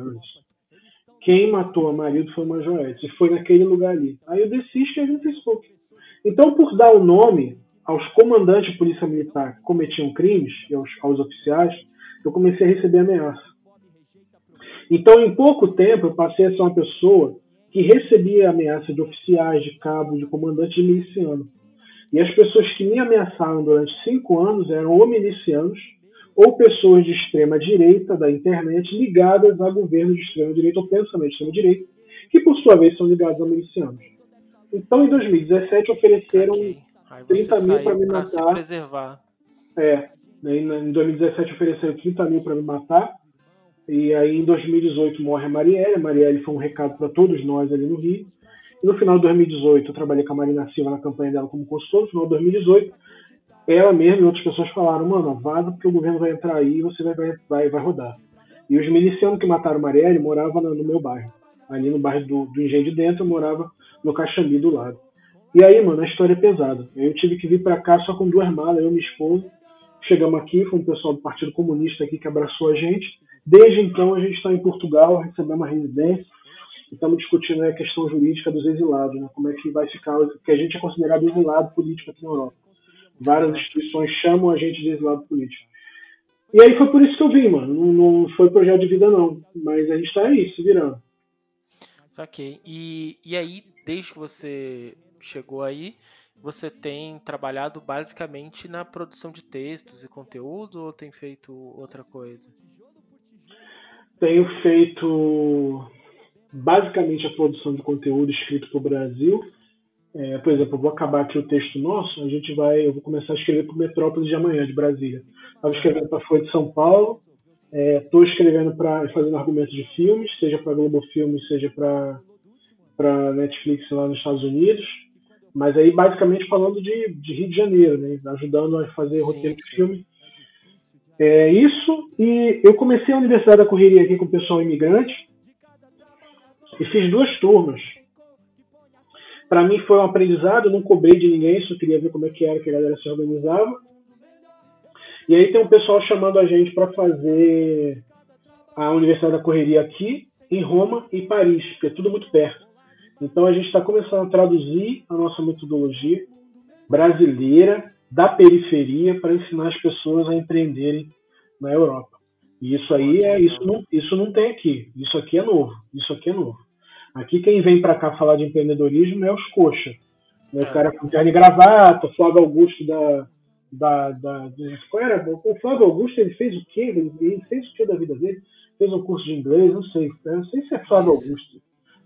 quem matou o marido foi o Major Edson, e foi naquele lugar ali. Aí eu desci e escrevi no Facebook. Então, por dar o nome aos comandantes de polícia militar que cometiam crimes, e aos, aos oficiais, eu comecei a receber ameaça. Então, em pouco tempo, eu passei a ser uma pessoa que recebia ameaça de oficiais, de cabos, de comandantes de miliciano. E as pessoas que me ameaçaram durante cinco anos eram ou milicianos ou pessoas de extrema direita da internet ligadas a governos de extrema direita ou pensamento de extrema direita, que por sua vez são ligados a milicianos. Então, em 2017, ofereceram Aí 30 você mil saiu me matar. preservar. É, aí em 2017 ofereceram 30 mil para me matar. E aí em 2018 morre a Marielle. A Marielle foi um recado para todos nós ali no Rio. No final de 2018 eu trabalhei com a Marina Silva na campanha dela como consultor. No final de 2018 ela mesma e outras pessoas falaram, mano, vaza porque o governo vai entrar aí e você vai, vai, vai, vai rodar. E os milicianos que mataram Marielle moravam no, meu bairro. Ali no bairro do, do Engenho de Dentro, eu morava no Caxambi do lado. E aí, mano, a história é pesada. Eu tive que vir para cá só com duas malas, eu e minha esposa. Chegamos aqui, foi um pessoal do Partido Comunista aqui que abraçou a gente. Desde então, a gente está em Portugal, recebemos uma residência estamos discutindo a questão jurídica dos exilados, né? como é que vai ficar, que a gente é considerado exilado político aqui na Europa. Várias instituições chamam a gente de exilado político. E aí foi por isso que eu vim, mano. Não, não foi projeto de vida, não. Mas a gente está aí, se virando. Saquei. E, e aí, desde que você chegou aí, você tem trabalhado basicamente na produção de textos e conteúdo ou tem feito outra coisa? Tenho feito basicamente a produção de conteúdo escrito para o Brasil. É, por exemplo, eu vou acabar aqui o texto nosso, a gente vai, eu vou começar a escrever para o Metrópolis de amanhã, de Brasília. Estava escrevendo para a Folha de São Paulo, estou é, escrevendo para fazendo argumentos de filmes, seja para Globo Filmes, seja para para Netflix lá nos Estados Unidos, mas aí basicamente falando de, de Rio de Janeiro, né, ajudando a fazer sim, roteiro de filme. É isso, e eu comecei a Universidade da Correria aqui com o pessoal imigrante e fiz duas turmas. Para mim foi um aprendizado, não cobrei de ninguém, só queria ver como é que era que a galera se organizava. E aí tem um pessoal chamando a gente para fazer a Universidade da Correria aqui, em Roma e Paris, porque é tudo muito perto. Então a gente está começando a traduzir a nossa metodologia brasileira da periferia para ensinar as pessoas a empreenderem na Europa. E isso aí é isso não, isso não tem aqui. Isso aqui é novo. Isso aqui é novo. Aqui quem vem para cá falar de empreendedorismo é os coxa. Né? O cara com carne e gravata, Flávio Augusto da, da, da, qual era? O Flávio Augusto ele fez o quê? Ele, fez o quê da vida dele? Fez um curso de inglês, não sei. Não sei se é Flávio Augusto.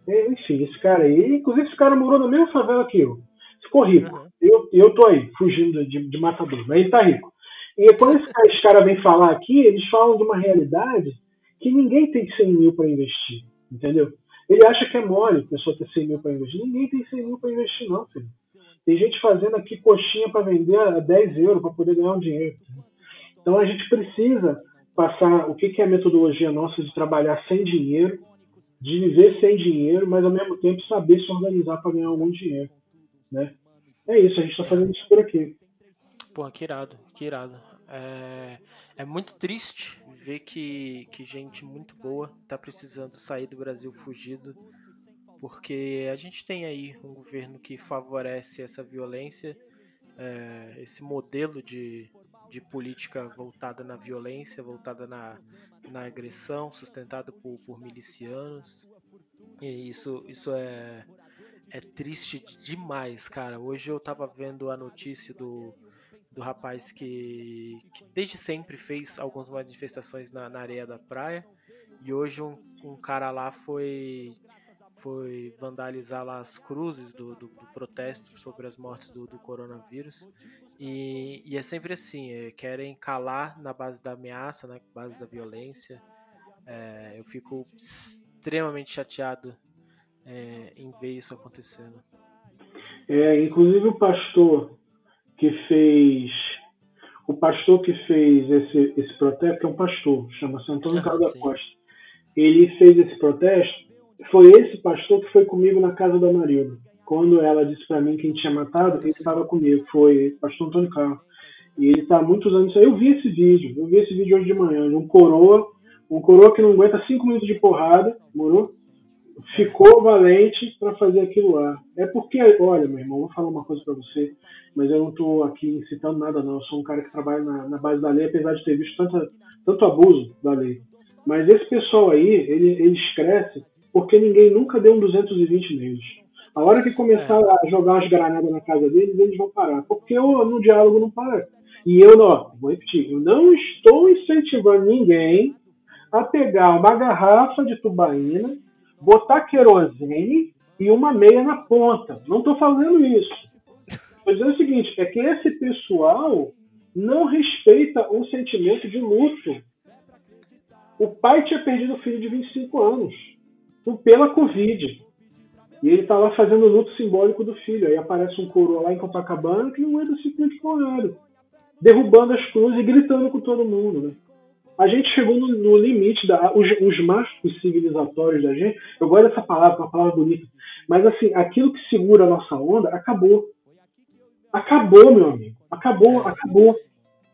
É, enfim, esse cara aí, inclusive esse cara morou na mesma favela que eu. Ficou rico. Uhum. Eu, eu tô aí, fugindo de, de matador, mas ele tá rico. E quando esse cara, esse cara vem falar aqui, eles falam de uma realidade que ninguém tem 100 mil para investir, entendeu? Ele acha que é mole a pessoa ter 100 mil para investir. Ninguém tem 100 mil para investir, não, filho. Tem gente fazendo aqui coxinha para vender a 10 euros para poder ganhar um dinheiro. Então a gente precisa passar o que, é a metodologia nossa de trabalhar sem dinheiro, de viver sem dinheiro, mas ao mesmo tempo saber se organizar para ganhar algum dinheiro. Né? É isso, a gente está fazendo isso por aqui. Pô, que irado, que irado. É, é muito triste ver que, que gente muito boa está precisando sair do Brasil fugido, porque a gente tem aí um governo que favorece essa violência, é, esse modelo de, de política voltada na violência, voltada na, na agressão, sustentado por, por milicianos. E isso, isso é, é triste demais, cara. Hoje eu tava vendo a notícia do, do rapaz que, que desde sempre fez algumas manifestações na, na areia da praia. E hoje um, um cara lá foi foi vandalizar lá as cruzes do, do, do protesto sobre as mortes do, do coronavírus. E, e, é sempre assim, é, querem calar na base da ameaça, na base da violência. É, eu fico extremamente chateado é, em ver isso acontecendo. É, inclusive o pastor que fez o pastor que fez esse, esse protesto, que é um pastor, chama-se Antônio Carlos da Costa, ele fez esse protesto, foi esse pastor que foi comigo na casa da Marilda quando ela disse para mim quem tinha matado, ele estava comigo, foi o pastor Antônio Carlos. E ele está há muitos anos. Eu vi esse vídeo, eu vi esse vídeo hoje de manhã, de um coroa, um coroa que não aguenta cinco minutos de porrada, morou? Ficou valente para fazer aquilo lá. É porque, olha, meu irmão, vou falar uma coisa para você, mas eu não estou aqui incitando nada, não. Eu sou um cara que trabalha na, na base da lei, apesar de ter visto tanto, tanto abuso da lei. Mas esse pessoal aí, ele, eles crescem porque ninguém nunca deu um 220 neles. A hora que começar é. a jogar as granadas na casa deles, eles vão parar. Porque eu, no diálogo não para. E eu não, vou repetir, eu não estou incentivando ninguém a pegar uma garrafa de tubaína, botar querosene e uma meia na ponta. Não estou fazendo isso. Estou dizendo o seguinte, é que esse pessoal não respeita o sentimento de luto. O pai tinha perdido o filho de 25 anos pela Covid. E ele está lá fazendo o luto simbólico do filho. Aí aparece um coroa lá em Copacabana que não é do ciclo de porrada. Derrubando as cruzes e gritando com todo mundo. Né? A gente chegou no, no limite, da, os, os, marcos civilizatórios da gente. Eu gosto dessa palavra, uma palavra bonita. Mas assim, aquilo que segura a nossa onda acabou. Acabou, meu amigo. Acabou, acabou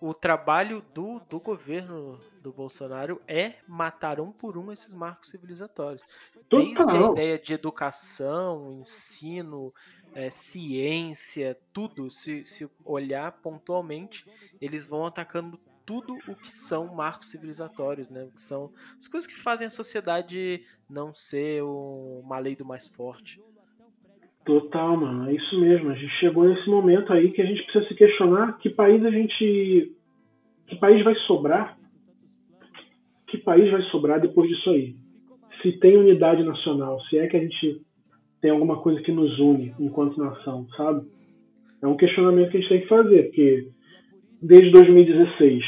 o trabalho do, do governo do Bolsonaro é matar um por um esses marcos civilizatórios. Desde a ideia de educação, ensino, é, ciência, tudo, se, se olhar pontualmente, eles vão atacando tudo o que são marcos civilizatórios, né? Que são as coisas que fazem a sociedade não ser uma lei do mais forte. Total, mano. É isso mesmo. A gente chegou nesse momento aí que a gente precisa se questionar que país a gente. Que país vai sobrar? Que país vai sobrar depois disso aí? Se tem unidade nacional, se é que a gente tem alguma coisa que nos une enquanto nação, sabe? É um questionamento que a gente tem que fazer, porque desde 2016,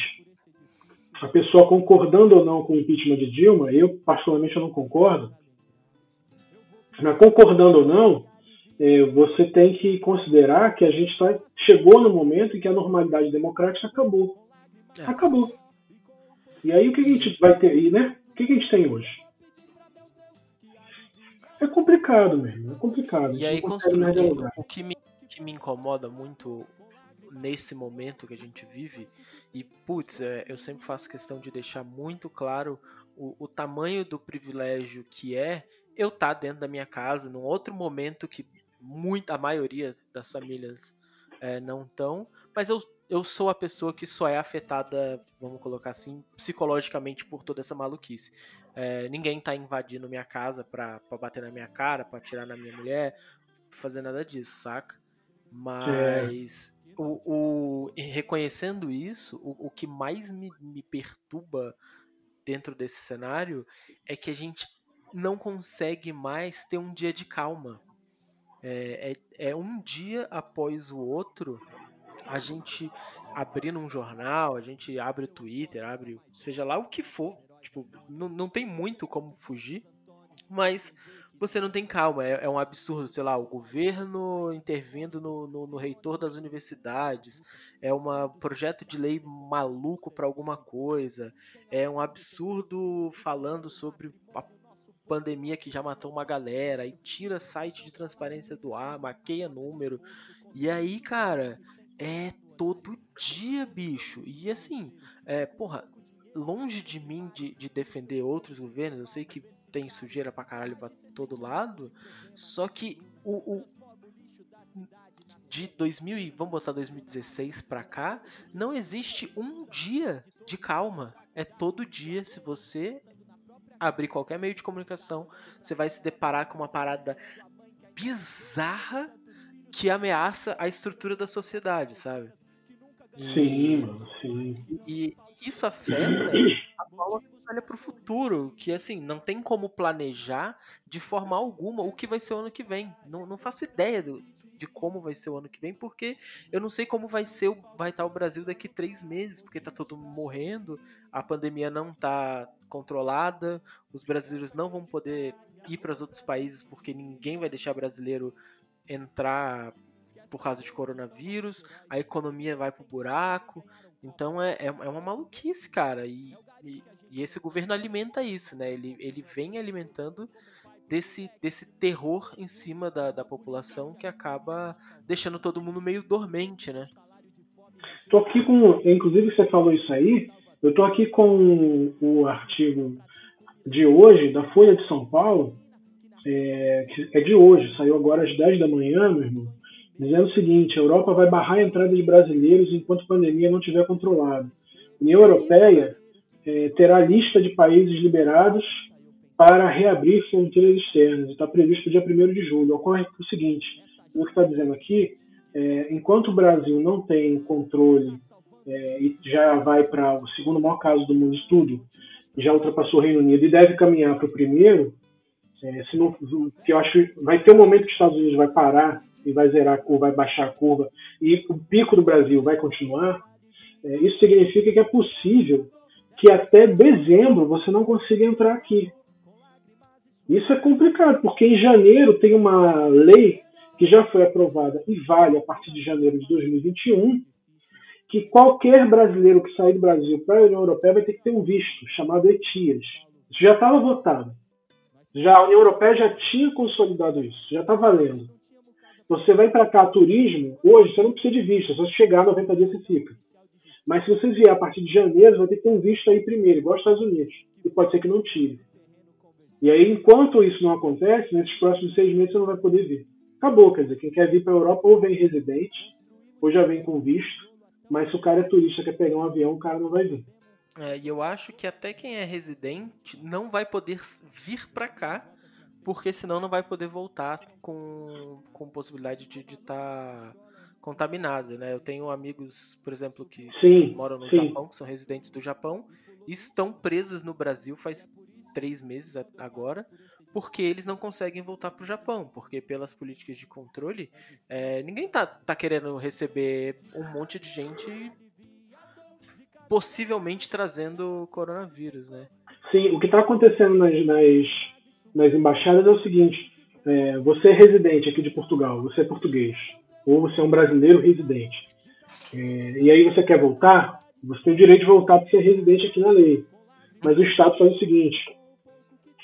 a pessoa concordando ou não com o impeachment de Dilma, eu particularmente eu não concordo, mas concordando ou não, é, você tem que considerar que a gente tá, chegou no momento em que a normalidade democrática acabou. É. Acabou. E aí o que a gente vai ter aí, né? O que a gente tem hoje? É complicado mesmo, é complicado. E aí, construindo, o que me, que me incomoda muito nesse momento que a gente vive, e putz, é, eu sempre faço questão de deixar muito claro o, o tamanho do privilégio que é eu estar tá dentro da minha casa, num outro momento que muita a maioria das famílias é, não estão, mas eu, eu sou a pessoa que só é afetada, vamos colocar assim, psicologicamente por toda essa maluquice. É, ninguém tá invadindo minha casa pra, pra bater na minha cara, pra atirar na minha mulher, fazer nada disso, saca? Mas é. O, o, reconhecendo isso, o, o que mais me, me perturba dentro desse cenário é que a gente não consegue mais ter um dia de calma. É, é, é um dia após o outro a gente abrindo um jornal, a gente abre o Twitter, abre seja lá o que for. Tipo, não, não tem muito como fugir, mas você não tem calma. É, é um absurdo, sei lá, o governo intervindo no, no, no reitor das universidades, é um projeto de lei maluco para alguma coisa, é um absurdo falando sobre a pandemia que já matou uma galera, e tira site de transparência do ar, maqueia número. E aí, cara, é todo dia, bicho. E assim, é, porra, longe de mim de, de defender outros governos, eu sei que tem sujeira pra caralho pra todo lado, só que o, o de 2000 e vamos botar 2016 pra cá, não existe um dia de calma. É todo dia, se você abrir qualquer meio de comunicação, você vai se deparar com uma parada bizarra que ameaça a estrutura da sociedade, sabe? E, sim, mano, sim. E, e isso afeta você olha pro futuro, que assim, não tem como planejar de forma alguma o que vai ser o ano que vem. Não, não faço ideia do, de como vai ser o ano que vem, porque eu não sei como vai ser, vai estar o Brasil daqui três meses, porque tá todo mundo morrendo, a pandemia não tá controlada, os brasileiros não vão poder ir para os outros países porque ninguém vai deixar brasileiro entrar por causa de coronavírus, a economia vai pro buraco, então é, é, é uma maluquice, cara, e, e, e esse governo alimenta isso, né? Ele, ele vem alimentando desse, desse terror em cima da, da população que acaba deixando todo mundo meio dormente, né? Tô aqui com, inclusive você falou isso aí, eu tô aqui com o artigo de hoje da Folha de São Paulo, é, que é de hoje, saiu agora às 10 da manhã, meu irmão, dizendo o seguinte: a Europa vai barrar a entrada de brasileiros enquanto a pandemia não estiver controlada. A União Europeia é, terá lista de países liberados para reabrir fronteiras externas. Está previsto dia 1 de julho. Ocorre o seguinte: o que está dizendo aqui, é, enquanto o Brasil não tem controle é, e já vai para o segundo maior caso do mundo tudo, já ultrapassou o Reino Unido e deve caminhar para o primeiro, é, se não, que eu acho vai ter um momento que os Estados Unidos vai parar e vai zerar, ou vai baixar a curva, e o pico do Brasil vai continuar, é, isso significa que é possível que até dezembro você não consiga entrar aqui. Isso é complicado, porque em janeiro tem uma lei que já foi aprovada e vale a partir de janeiro de 2021, que qualquer brasileiro que sair do Brasil para a União Europeia vai ter que ter um visto chamado ETIAS. Isso já estava votado. Já a União Europeia já tinha consolidado isso, já está valendo. Você vai para cá turismo, hoje você não precisa de visto, é só chegar 90 dias você fica. Mas se você vier a partir de janeiro, vai ter que ter um visto aí primeiro, igual aos Estados Unidos. E pode ser que não tire. E aí, enquanto isso não acontece, nesses próximos seis meses você não vai poder vir. Acabou, quer dizer, quem quer vir para a Europa ou vem residente, ou já vem com visto, mas se o cara é turista quer pegar um avião, o cara não vai vir. É, e eu acho que até quem é residente não vai poder vir para cá, porque senão não vai poder voltar com, com possibilidade de estar tá contaminado, né? Eu tenho amigos, por exemplo, que, sim, que moram no sim. Japão, que são residentes do Japão, e estão presos no Brasil faz três meses agora, porque eles não conseguem voltar para o Japão, porque pelas políticas de controle, é, ninguém tá, tá querendo receber um monte de gente possivelmente trazendo coronavírus, né? Sim, o que está acontecendo nas, nas, nas, embaixadas é o seguinte: é, você é residente aqui de Portugal, você é português, ou você é um brasileiro residente, é, e aí você quer voltar, você tem o direito de voltar para ser residente aqui na lei. Mas o Estado faz o seguinte: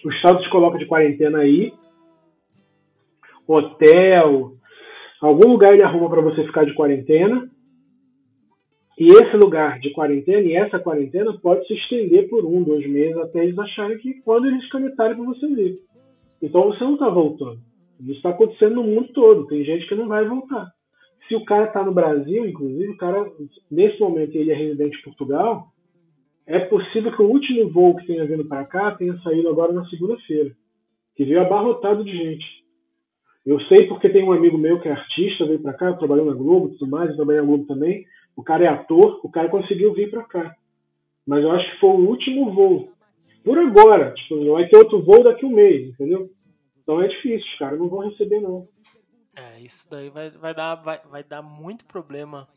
o Estado te coloca de quarentena aí, hotel, algum lugar ele arruma para você ficar de quarentena. E esse lugar de quarentena e essa quarentena pode se estender por um, dois meses até eles acharem que quando eles canetarem para você vir. Então você não está voltando. Isso está acontecendo no mundo todo. Tem gente que não vai voltar. Se o cara está no Brasil, inclusive, o cara, nesse momento, ele é residente em Portugal, é possível que o último voo que tenha vindo para cá tenha saído agora na segunda-feira, que veio abarrotado de gente. Eu sei porque tem um amigo meu que é artista, veio para cá, trabalhou na Globo e tudo mais, eu trabalhei na Globo também. O cara é ator, o cara conseguiu vir para cá. Mas eu acho que foi o último voo. Por agora, tipo, vai ter outro voo daqui um mês, entendeu? Então é difícil, os caras não vão receber não. É, isso daí vai, vai, dar, vai, vai dar muito problema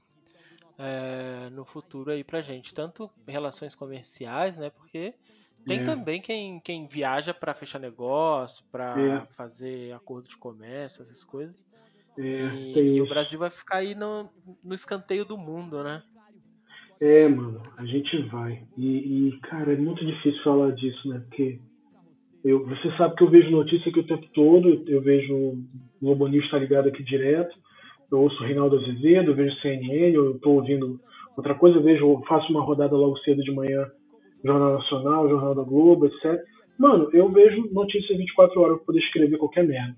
é, no futuro aí pra gente. Tanto relações comerciais, né? Porque tem é. também quem, quem viaja para fechar negócio, para é. fazer acordo de comércio, essas coisas. É, e, e o Brasil vai ficar aí no, no escanteio do mundo, né? É, mano, a gente vai. E, e, cara, é muito difícil falar disso, né? Porque eu, você sabe que eu vejo notícia aqui o tempo todo, eu vejo o News tá ligado aqui direto eu ouço Reinaldo Azevedo, eu vejo CNN, eu estou ouvindo outra coisa, eu vejo, faço uma rodada logo cedo de manhã, Jornal Nacional, Jornal da Globo, etc. Mano, eu vejo notícias 24 horas para poder escrever qualquer merda.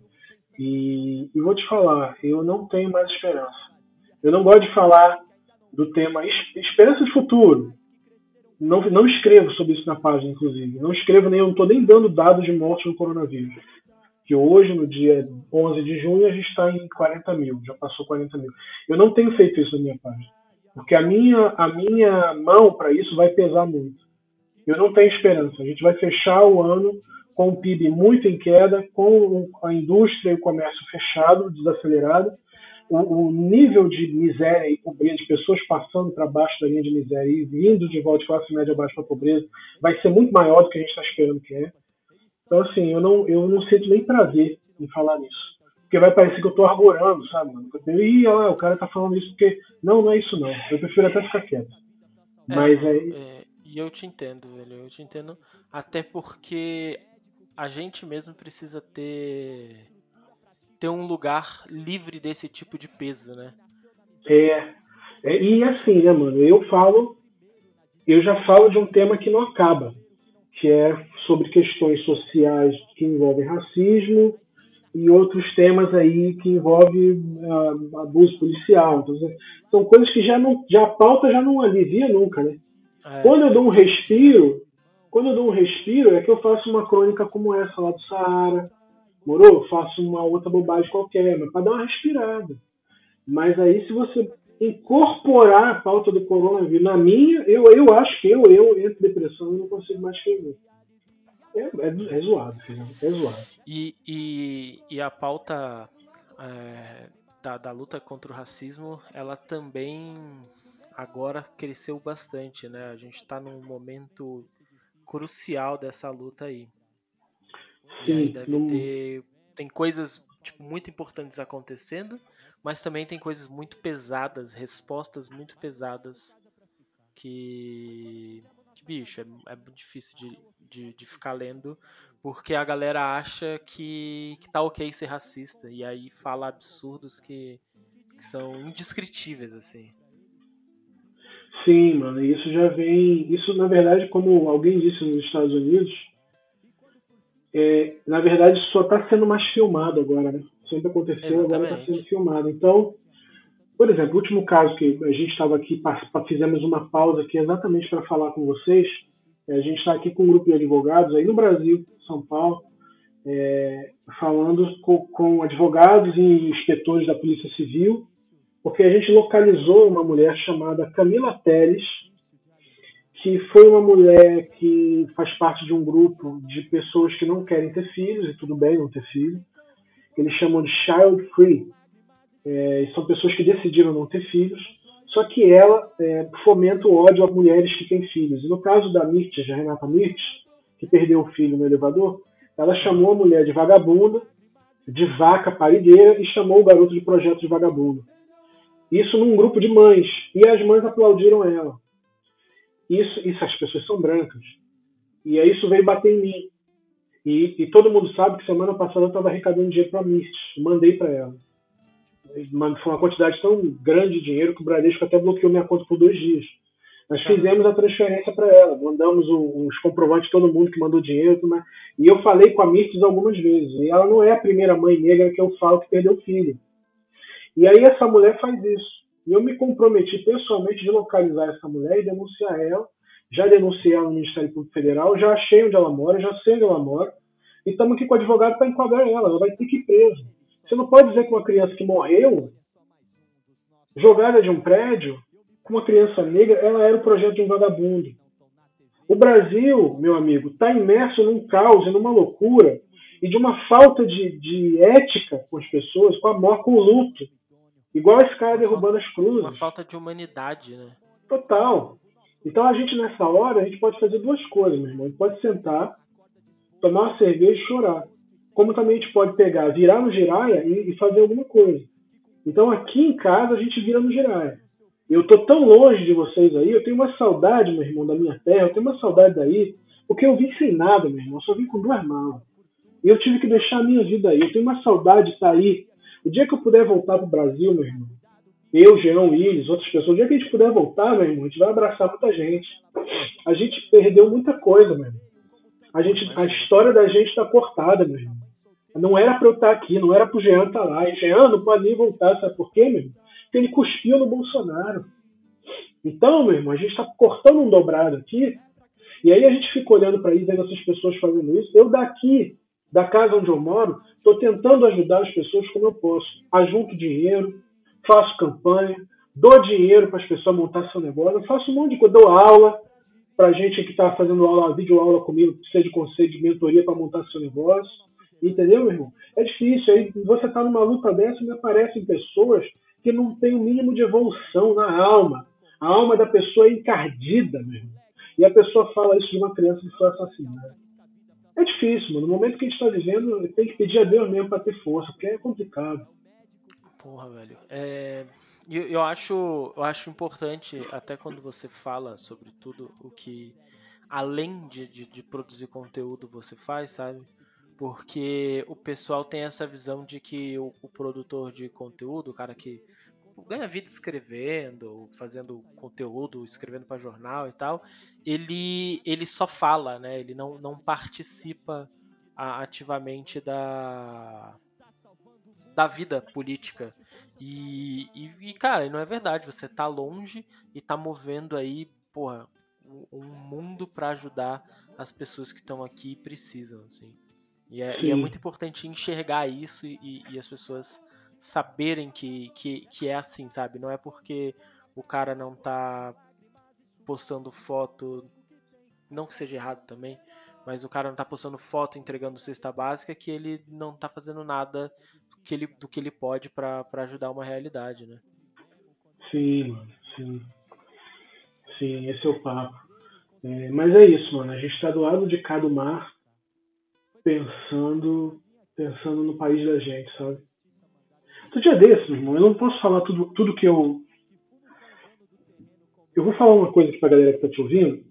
E, e vou te falar, eu não tenho mais esperança. Eu não gosto de falar do tema esperança de futuro. Não, não escrevo sobre isso na página, inclusive. Não escrevo nem, eu não estou nem dando dados de morte no coronavírus que hoje, no dia 11 de junho, a gente está em 40 mil, já passou 40 mil. Eu não tenho feito isso na minha página, porque a minha, a minha mão para isso vai pesar muito. Eu não tenho esperança. A gente vai fechar o ano com o PIB muito em queda, com a indústria e o comércio fechado, desacelerado, o, o nível de miséria e pobreza, de pessoas passando para baixo da linha de miséria e vindo de volta de classe média abaixo para a pobreza, vai ser muito maior do que a gente está esperando que é. Então, assim, eu não, eu não sinto nem prazer em falar nisso. Porque vai parecer que eu tô argorando, sabe, mano? Ih, olha lá, o cara tá falando isso porque. Não, não é isso não. Eu prefiro até ficar quieto. É, Mas aí. É, e eu te entendo, velho. Eu te entendo. Até porque a gente mesmo precisa ter. Ter um lugar livre desse tipo de peso, né? É. é e assim, né, mano? Eu falo. Eu já falo de um tema que não acaba que é sobre questões sociais que envolvem racismo e outros temas aí que envolvem uh, abuso policial. Então, são coisas que já não, já a pauta já não alivia nunca, né? É. Quando eu dou um respiro, quando eu dou um respiro é que eu faço uma crônica como essa lá do Saara, morou? Faço uma outra bobagem qualquer, mas para dar uma respirada. Mas aí se você incorporar a pauta do coronavírus na minha, eu, eu acho que eu, eu entro em depressão e não consigo mais escrever. É, é, é zoado, filho. É zoado. E, e, e a pauta é, da, da luta contra o racismo, ela também agora cresceu bastante, né? A gente está num momento crucial dessa luta aí. Sim, e aí deve ter. Tem coisas tipo, muito importantes acontecendo, mas também tem coisas muito pesadas, respostas muito pesadas que. que bicho, é, é muito difícil de, de, de, ficar lendo, porque a galera acha que, que tá ok ser racista, e aí fala absurdos que, que são indescritíveis, assim. Sim, mano, isso já vem. Isso, na verdade, como alguém disse nos Estados Unidos, é, na verdade só está sendo mais filmado agora, né? Sempre aconteceu, Exatamente. agora está sendo filmado. Então, por exemplo, o último caso que a gente estava aqui, fizemos uma pausa aqui exatamente para falar com vocês. É, a gente está aqui com um grupo de advogados aí no Brasil, São Paulo, é, falando com, com advogados e inspetores da Polícia Civil, porque a gente localizou uma mulher chamada Camila Teles, que foi uma mulher que faz parte de um grupo de pessoas que não querem ter filhos, e tudo bem não ter filho. Eles chamam de child free. É, são pessoas que decidiram não ter filhos, só que ela é, fomenta o ódio a mulheres que têm filhos. E no caso da Mirtes, a Renata Mirtes, que perdeu o filho no elevador, ela chamou a mulher de vagabunda, de vaca parigueira e chamou o garoto de projeto de vagabundo. Isso num grupo de mães. E as mães aplaudiram ela. Isso, isso as pessoas são brancas. E aí isso veio bater em mim. E, e todo mundo sabe que semana passada eu estava arrecadando dinheiro para a Mist. Mandei para ela. Foi uma quantidade tão grande de dinheiro que o Bradesco até bloqueou minha conta por dois dias. Nós fizemos a transferência para ela, mandamos os comprovantes todo mundo que mandou dinheiro. E eu falei com a Mirtes algumas vezes. E ela não é a primeira mãe negra que eu falo que perdeu filho. E aí essa mulher faz isso. E eu me comprometi pessoalmente de localizar essa mulher e denunciar ela. Já denunciei ela no Ministério Público Federal, já achei onde ela mora, já sei onde ela mora. E estamos aqui com o advogado para enquadrar ela. Ela vai ter que ir presa. Você não pode dizer que uma criança que morreu, jogada de um prédio, com uma criança negra, ela era o projeto de um vagabundo. O Brasil, meu amigo, está imerso num caos e numa loucura e de uma falta de, de ética com as pessoas, com a morte, com o luto. Igual esse cara derrubando as cruzes. Uma falta de humanidade, né? Total. Então a gente nessa hora, a gente pode fazer duas coisas, meu irmão. A gente pode sentar, tomar uma cerveja e chorar. Como também a gente pode pegar, virar no giraia e, e fazer alguma coisa. Então aqui em casa a gente vira no giraia. Eu tô tão longe de vocês aí, eu tenho uma saudade, meu irmão, da minha terra, eu tenho uma saudade daí, porque eu vim sem nada, meu irmão, eu só vim com duas malas. E eu tive que deixar a minha vida aí. Eu tenho uma saudade de estar aí o dia que eu puder voltar para o Brasil, meu irmão, eu, Jean, Willis, outras pessoas, o dia que a gente puder voltar, meu irmão, a gente vai abraçar muita gente. A gente perdeu muita coisa, meu irmão. A, gente, a história da gente está cortada, meu irmão. Não era para eu estar aqui, não era para o Jean estar lá. E Jean não pode nem voltar, sabe por quê, meu irmão? Porque ele cuspiu no Bolsonaro. Então, meu irmão, a gente está cortando um dobrado aqui. E aí a gente fica olhando para isso, vendo essas pessoas fazendo isso. Eu daqui da casa onde eu moro, estou tentando ajudar as pessoas como eu posso. Ajunto dinheiro, faço campanha, dou dinheiro para as pessoas montar seu negócio, eu faço um monte de coisa, dou aula para gente que está fazendo aula, vídeo aula comigo, precisa de conselho, de mentoria para montar seu negócio. Entendeu, meu irmão? É difícil. Aí você está numa luta dessa e me aparecem pessoas que não têm o mínimo de evolução na alma. A alma da pessoa é encardida, meu irmão. E a pessoa fala isso de uma criança que foi assassinada. É difícil, mano. No momento que a gente tá vivendo, tem que pedir a Deus mesmo pra ter força, porque é complicado. Porra, velho. É, eu, eu, acho, eu acho importante, até quando você fala sobre tudo o que, além de, de, de produzir conteúdo, você faz, sabe? Porque o pessoal tem essa visão de que o, o produtor de conteúdo, o cara que ganha vida escrevendo, fazendo conteúdo, escrevendo para jornal e tal, ele, ele só fala, né? Ele não, não participa ativamente da, da vida política. E, e, e, cara, não é verdade. Você tá longe e tá movendo aí, porra, um mundo para ajudar as pessoas que estão aqui e precisam, assim. E é, e é, muito importante enxergar isso e, e as pessoas saberem que, que, que é assim, sabe? Não é porque o cara não tá postando foto, não que seja errado também, mas o cara não tá postando foto entregando cesta básica que ele não tá fazendo nada que ele, do que ele pode para ajudar uma realidade, né? Sim, sim. Sim, esse é o papo. É, mas é isso, mano. A gente está do lado de cá do mar, pensando, pensando no país da gente, sabe? Outro dia desse, meu irmão, eu não posso falar tudo, tudo que eu. Eu vou falar uma coisa aqui pra galera que tá te ouvindo.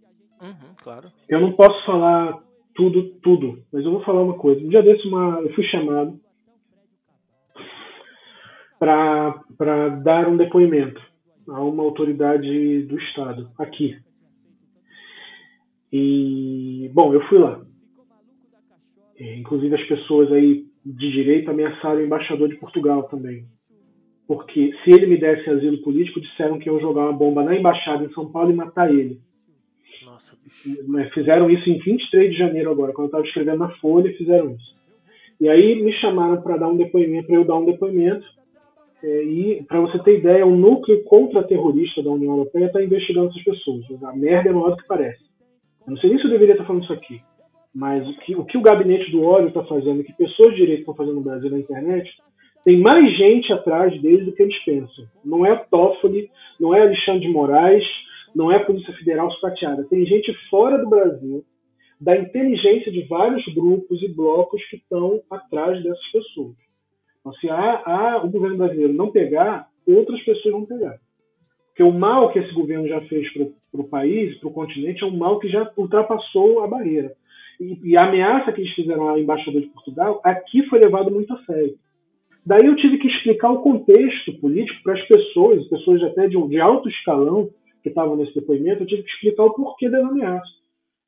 Uhum, claro. Eu não posso falar tudo, tudo, mas eu vou falar uma coisa. Um dia desse, uma, eu fui chamado para dar um depoimento a uma autoridade do Estado, aqui. E, bom, eu fui lá. É, inclusive, as pessoas aí de direita ameaçaram o embaixador de Portugal também. Porque se ele me desse asilo político, disseram que iam jogar uma bomba na embaixada em São Paulo e matar ele. Nossa, bicho. Fizeram isso em 23 de janeiro agora, quando eu estava escrevendo na Folha, fizeram isso. E aí me chamaram para dar um depoimento, para eu dar um depoimento é, e, para você ter ideia, o núcleo contra-terrorista da União Europeia está investigando essas pessoas. A merda é maior do que parece. Eu não sei nem se eu deveria estar falando isso aqui, mas o que o, que o gabinete do ódio está fazendo, o que pessoas de direito estão fazendo no Brasil na internet, tem mais gente atrás deles do que eles pensam. Não é Toffoli, não é Alexandre de Moraes, não é Polícia Federal sucateada. Tem gente fora do Brasil, da inteligência de vários grupos e blocos que estão atrás dessas pessoas. Então, se a, o governo brasileiro não pegar, outras pessoas vão pegar. Porque o mal que esse governo já fez para o país, para o continente, é um mal que já ultrapassou a barreira. E, e, a ameaça que eles fizeram à embaixada de Portugal, aqui foi levado muito a sério. Daí eu tive que explicar o contexto político para as pessoas, pessoas até de, de alto escalão que estavam nesse depoimento, eu tive que explicar o porquê da ameaça.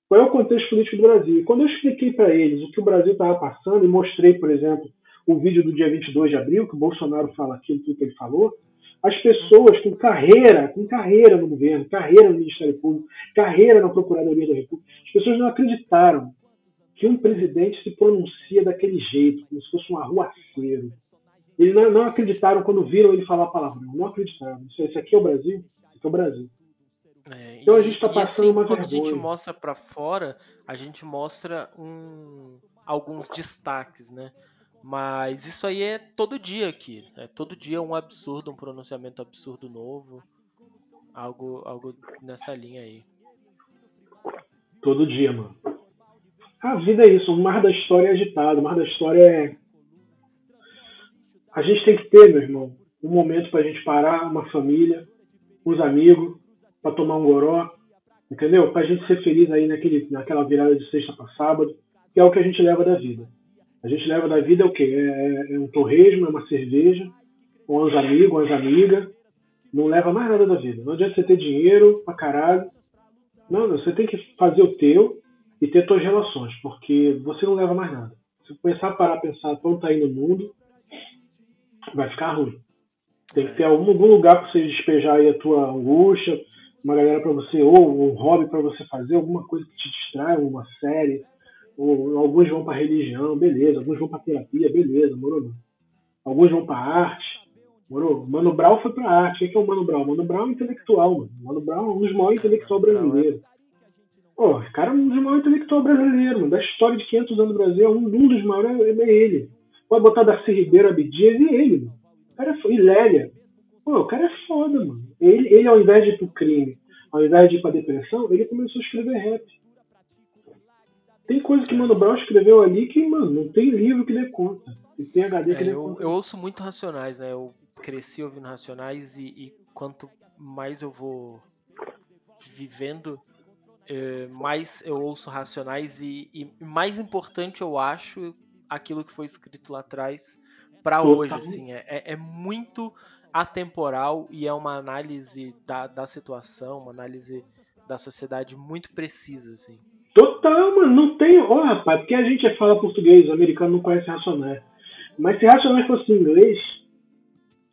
Qual é o contexto político do Brasil? E quando eu expliquei para eles o que o Brasil estava passando e mostrei, por exemplo, o vídeo do dia 22 de abril, que o Bolsonaro fala aquilo que ele falou, as pessoas com carreira, com carreira no governo, carreira no Ministério Público, carreira na Procuradoria da República, as pessoas não acreditaram que um presidente se pronuncia daquele jeito, como se fosse um arruaceiro. Eles não, não acreditaram quando viram ele falar palavrão, não acreditaram. Isso, aqui é o Brasil, aqui é o Brasil. É, então a gente está passando assim, uma quando vergonha. a gente mostra para fora, a gente mostra um, alguns destaques, né? Mas isso aí é todo dia aqui. É todo dia um absurdo, um pronunciamento absurdo novo. Algo, algo nessa linha aí. Todo dia, mano. A vida é isso, o mar da história é agitado, o mar da história é. A gente tem que ter, meu irmão, um momento pra gente parar, uma família, uns amigos, pra tomar um goró, entendeu? Pra gente ser feliz aí naquele, naquela virada de sexta pra sábado, que é o que a gente leva da vida. A gente leva da vida é o quê? É, é um torresmo, é uma cerveja, com uns amigos, umas amigas. Não leva mais nada da vida. Não adianta você ter dinheiro pra caralho. Não, não, você tem que fazer o teu e ter suas relações, porque você não leva mais nada. Se começar a parar a pensar quanto tá aí no mundo, vai ficar ruim. Tem que ter algum, algum lugar para você despejar aí a tua angústia, uma galera para você, ou um hobby para você fazer, alguma coisa que te distrai, uma série, ou, alguns vão para religião, beleza. Alguns vão para terapia, beleza, moro? Alguns vão para arte, moro? Mano Brown foi para arte. O que é o Mano Brown? Mano Brown é um intelectual, mano. Mano Brown é um dos maiores intelectuais brasileiros. Pô, esse cara é um dos maiores intelectuais brasileiros, mano. Da história de 500 anos do Brasil, um, um dos maiores é, é ele. Pode botar Darcy Ribeiro, Abdias e ele, mano. O cara é foda. E Lélia. Pô, o cara é foda, mano. Ele, ele, ao invés de ir pro crime, ao invés de ir pra depressão, ele começou a escrever rap. Tem coisa que Mano Brown escreveu ali que, mano, não tem livro que dê conta. E tem HD que é, dê eu, conta. Eu ouço muito Racionais, né? Eu cresci ouvindo Racionais e, e quanto mais eu vou vivendo, é, mais eu ouço Racionais e, e, mais importante eu acho aquilo que foi escrito lá atrás para hoje, assim. É, é, é, muito atemporal e é uma análise da, da situação, uma análise da sociedade muito precisa, assim. Total, mano. Não tem. Ó, oh, rapaz, porque a gente fala português, o americano não conhece Racionais. Mas se Racionais fosse inglês,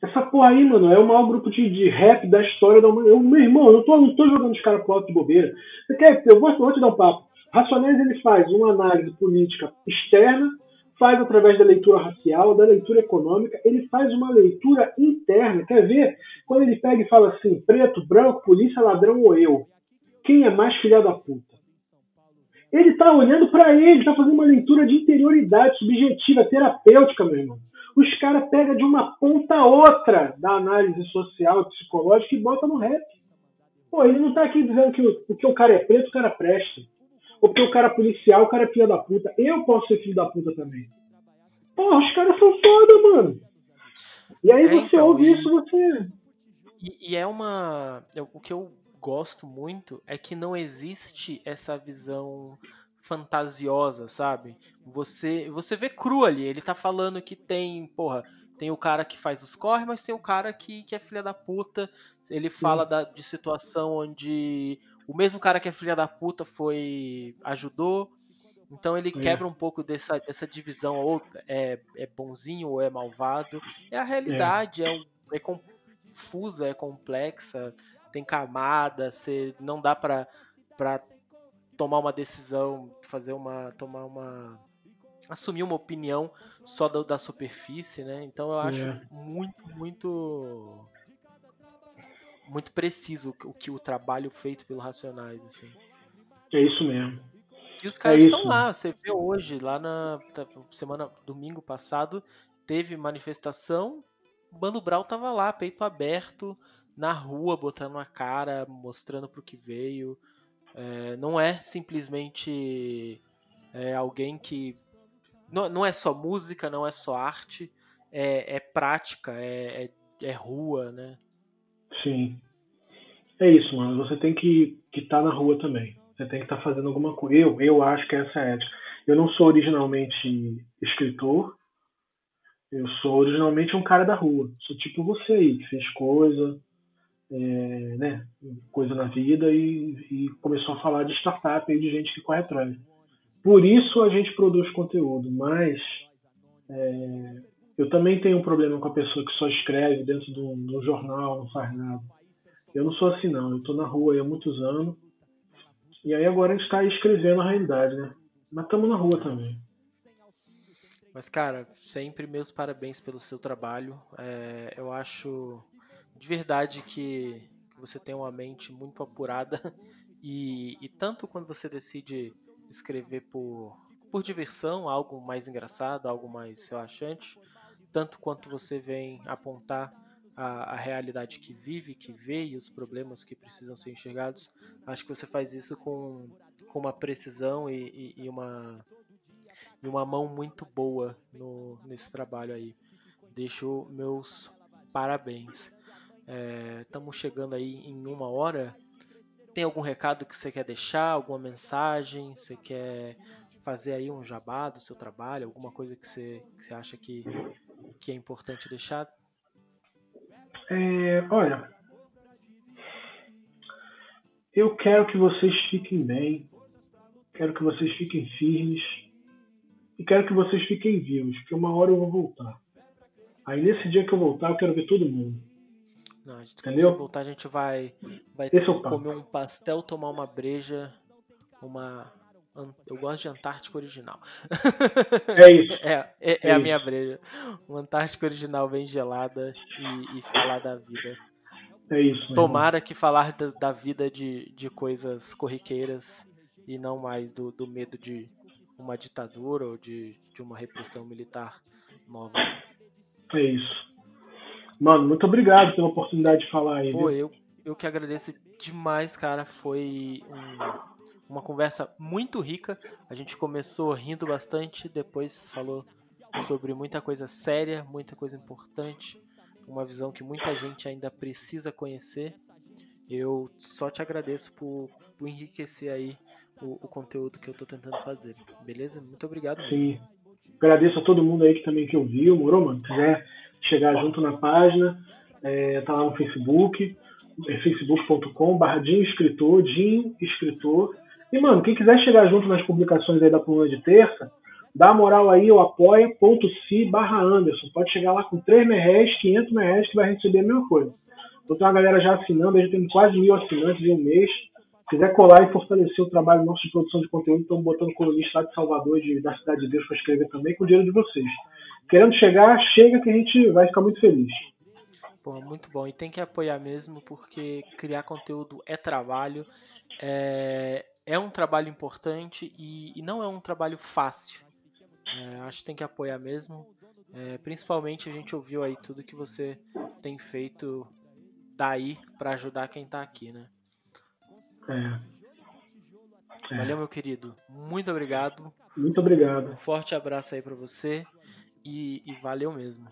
essa porra aí, mano, é o maior grupo de, de rap da história da humanidade. Meu irmão, eu não tô, não tô jogando os caras pro alto de bobeira. Você quer? Eu vou, vou te dar um papo. Racionais ele faz uma análise política externa, faz através da leitura racial, da leitura econômica, ele faz uma leitura interna. Quer ver? Quando ele pega e fala assim: preto, branco, polícia, ladrão ou eu? Quem é mais filha da puta? Ele está olhando para ele, está fazendo uma leitura de interioridade subjetiva, terapêutica, meu irmão. Os caras pegam de uma ponta a outra da análise social e psicológica e bota no rap. Pô, ele não está aqui dizendo que porque o cara é preto, o cara presta. Ou porque o cara é policial, o cara é filho da puta. Eu posso ser filho da puta também. Pô, os caras são foda, mano. E aí é, você então, ouve e... isso, você. E, e é uma. O que eu gosto muito é que não existe essa visão fantasiosa, sabe? Você você vê cru ali, ele tá falando que tem, porra, tem o cara que faz os corre, mas tem o cara que, que é filha da puta. Ele fala da, de situação onde o mesmo cara que é filha da puta foi ajudou. Então ele é. quebra um pouco dessa, dessa divisão, ou é, é bonzinho ou é malvado. É a realidade, é, é, é confusa, é complexa tem camada, você não dá para para tomar uma decisão, fazer uma tomar uma assumir uma opinião só da, da superfície, né? Então eu acho é. muito muito muito preciso o que o trabalho feito pelo Racionais assim. É isso mesmo. E os caras é estão lá, você vê hoje, lá na tá, semana, domingo passado, teve manifestação, o Bando Brau tava lá, peito aberto, na rua, botando a cara, mostrando pro que veio. É, não é simplesmente é, alguém que. Não, não é só música, não é só arte, é, é prática, é, é, é, rua, né? Sim. É isso, mano. Você tem que estar tá na rua também. Você tem que estar tá fazendo alguma coisa. Eu, eu acho que essa é a ética. Eu não sou originalmente escritor. Eu sou originalmente um cara da rua. Sou tipo você aí, que fez coisa, é, né, coisa na vida e, e, começou a falar de startup e de gente que corre atrás. Por isso a gente produz conteúdo, mas é, eu também tenho um problema com a pessoa que só escreve dentro de um, jornal, não faz nada. Eu não sou assim não, eu estou na rua há muitos anos e aí agora a gente está escrevendo a realidade, né? Mas estamos na rua também. Mas, cara, sempre meus parabéns pelo seu trabalho. É, eu acho de verdade que, você tem uma mente muito apurada e, e tanto quando você decide escrever por, por diversão, algo mais engraçado, algo mais relaxante, tanto quanto você vem apontar a, a, realidade que vive, que vê e os problemas que precisam ser enxergados. Acho que você faz isso com, com uma precisão e, e, e uma, e uma mão muito boa no, nesse trabalho aí. Deixo meus parabéns. Estamos é, chegando aí em uma hora. Tem algum recado que você quer deixar? Alguma mensagem? Você quer fazer aí um jabá do seu trabalho? Alguma coisa que você, que você acha que, que é importante deixar? É, olha, eu quero que vocês fiquem bem, quero que vocês fiquem firmes e quero que vocês fiquem vivos, porque uma hora eu vou voltar. Aí nesse dia que eu voltar, eu quero ver todo mundo. Não, a gente, Entendeu? quando voltar, a gente vai, vai é comer um pastel, tomar uma breja, uma. Eu gosto de Antártica original. É isso. é, é, é, é a isso. minha breja. Uma Antártica original bem gelada e, e falar da vida. É isso. Tomara que falar da, da, vida de, de coisas corriqueiras e não mais do, do medo de uma ditadura ou de, de uma repressão militar nova. É isso. Mano, muito obrigado pela oportunidade de falar aí. Pô, eu, eu que agradeço demais, cara. Foi um, uma conversa muito rica. A gente começou rindo bastante, depois falou sobre muita coisa séria, muita coisa importante, uma visão que muita gente ainda precisa conhecer. Eu só te agradeço por, por enriquecer aí o, o, conteúdo que eu tô tentando fazer. Beleza? Muito obrigado. Sim. Agradeço a todo mundo aí que também que ouviu, morou, mano? Quiser chegar junto na página, é, tá lá no Facebook, é facebook.com.br Dinho Escritor, Dinho Escritor. E, mano, quem quiser chegar junto nas publicações aí da coluna de terça, dá moral aí, o apoia.se barra Anderson. Pode chegar lá com 3 reais, 500 reais, que vai receber a mesma coisa. Então tem uma galera já assinando, a gente tem quase mil assinantes em um mês. Se quiser colar e fortalecer o trabalho nosso de produção de conteúdo, estamos botando colunista de Salvador, de, da Cidade de Deus, para escrever também, com o dinheiro de vocês querendo chegar, chega que a gente vai ficar muito feliz. Pô, muito bom. E tem que apoiar mesmo, porque criar conteúdo é trabalho. É... é um trabalho importante e, e não é um trabalho fácil. É, acho que tem que apoiar mesmo. É, principalmente a gente ouviu aí tudo que você tem feito daí para ajudar quem tá aqui, né? É. é. Valeu, meu querido. Muito obrigado. Muito obrigado. Um forte abraço aí para você e, e valeu mesmo.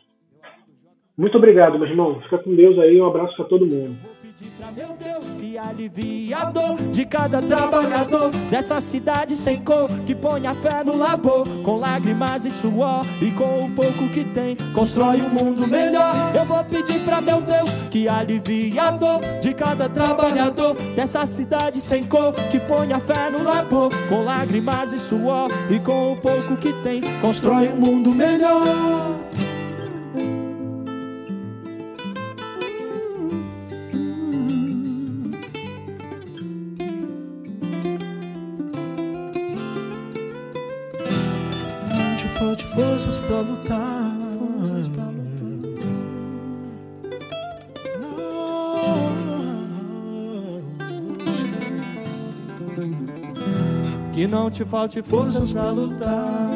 Muito obrigado, meu irmão. Fica com Deus aí. Um abraço para todo mundo. Vou pedir pra meu Deus que alivie a dor de cada trabalhador dessa cidade sem cor, que põe a fé no labor, com lágrimas e suor e com o pouco que tem, constrói um mundo melhor. Eu vou pedir pra meu Deus que alivie a dor de cada trabalhador dessa cidade sem cor, que põe a fé no labor, com lágrimas e suor e com o pouco que tem, constrói um mundo melhor. Não te falte forças pra lutar.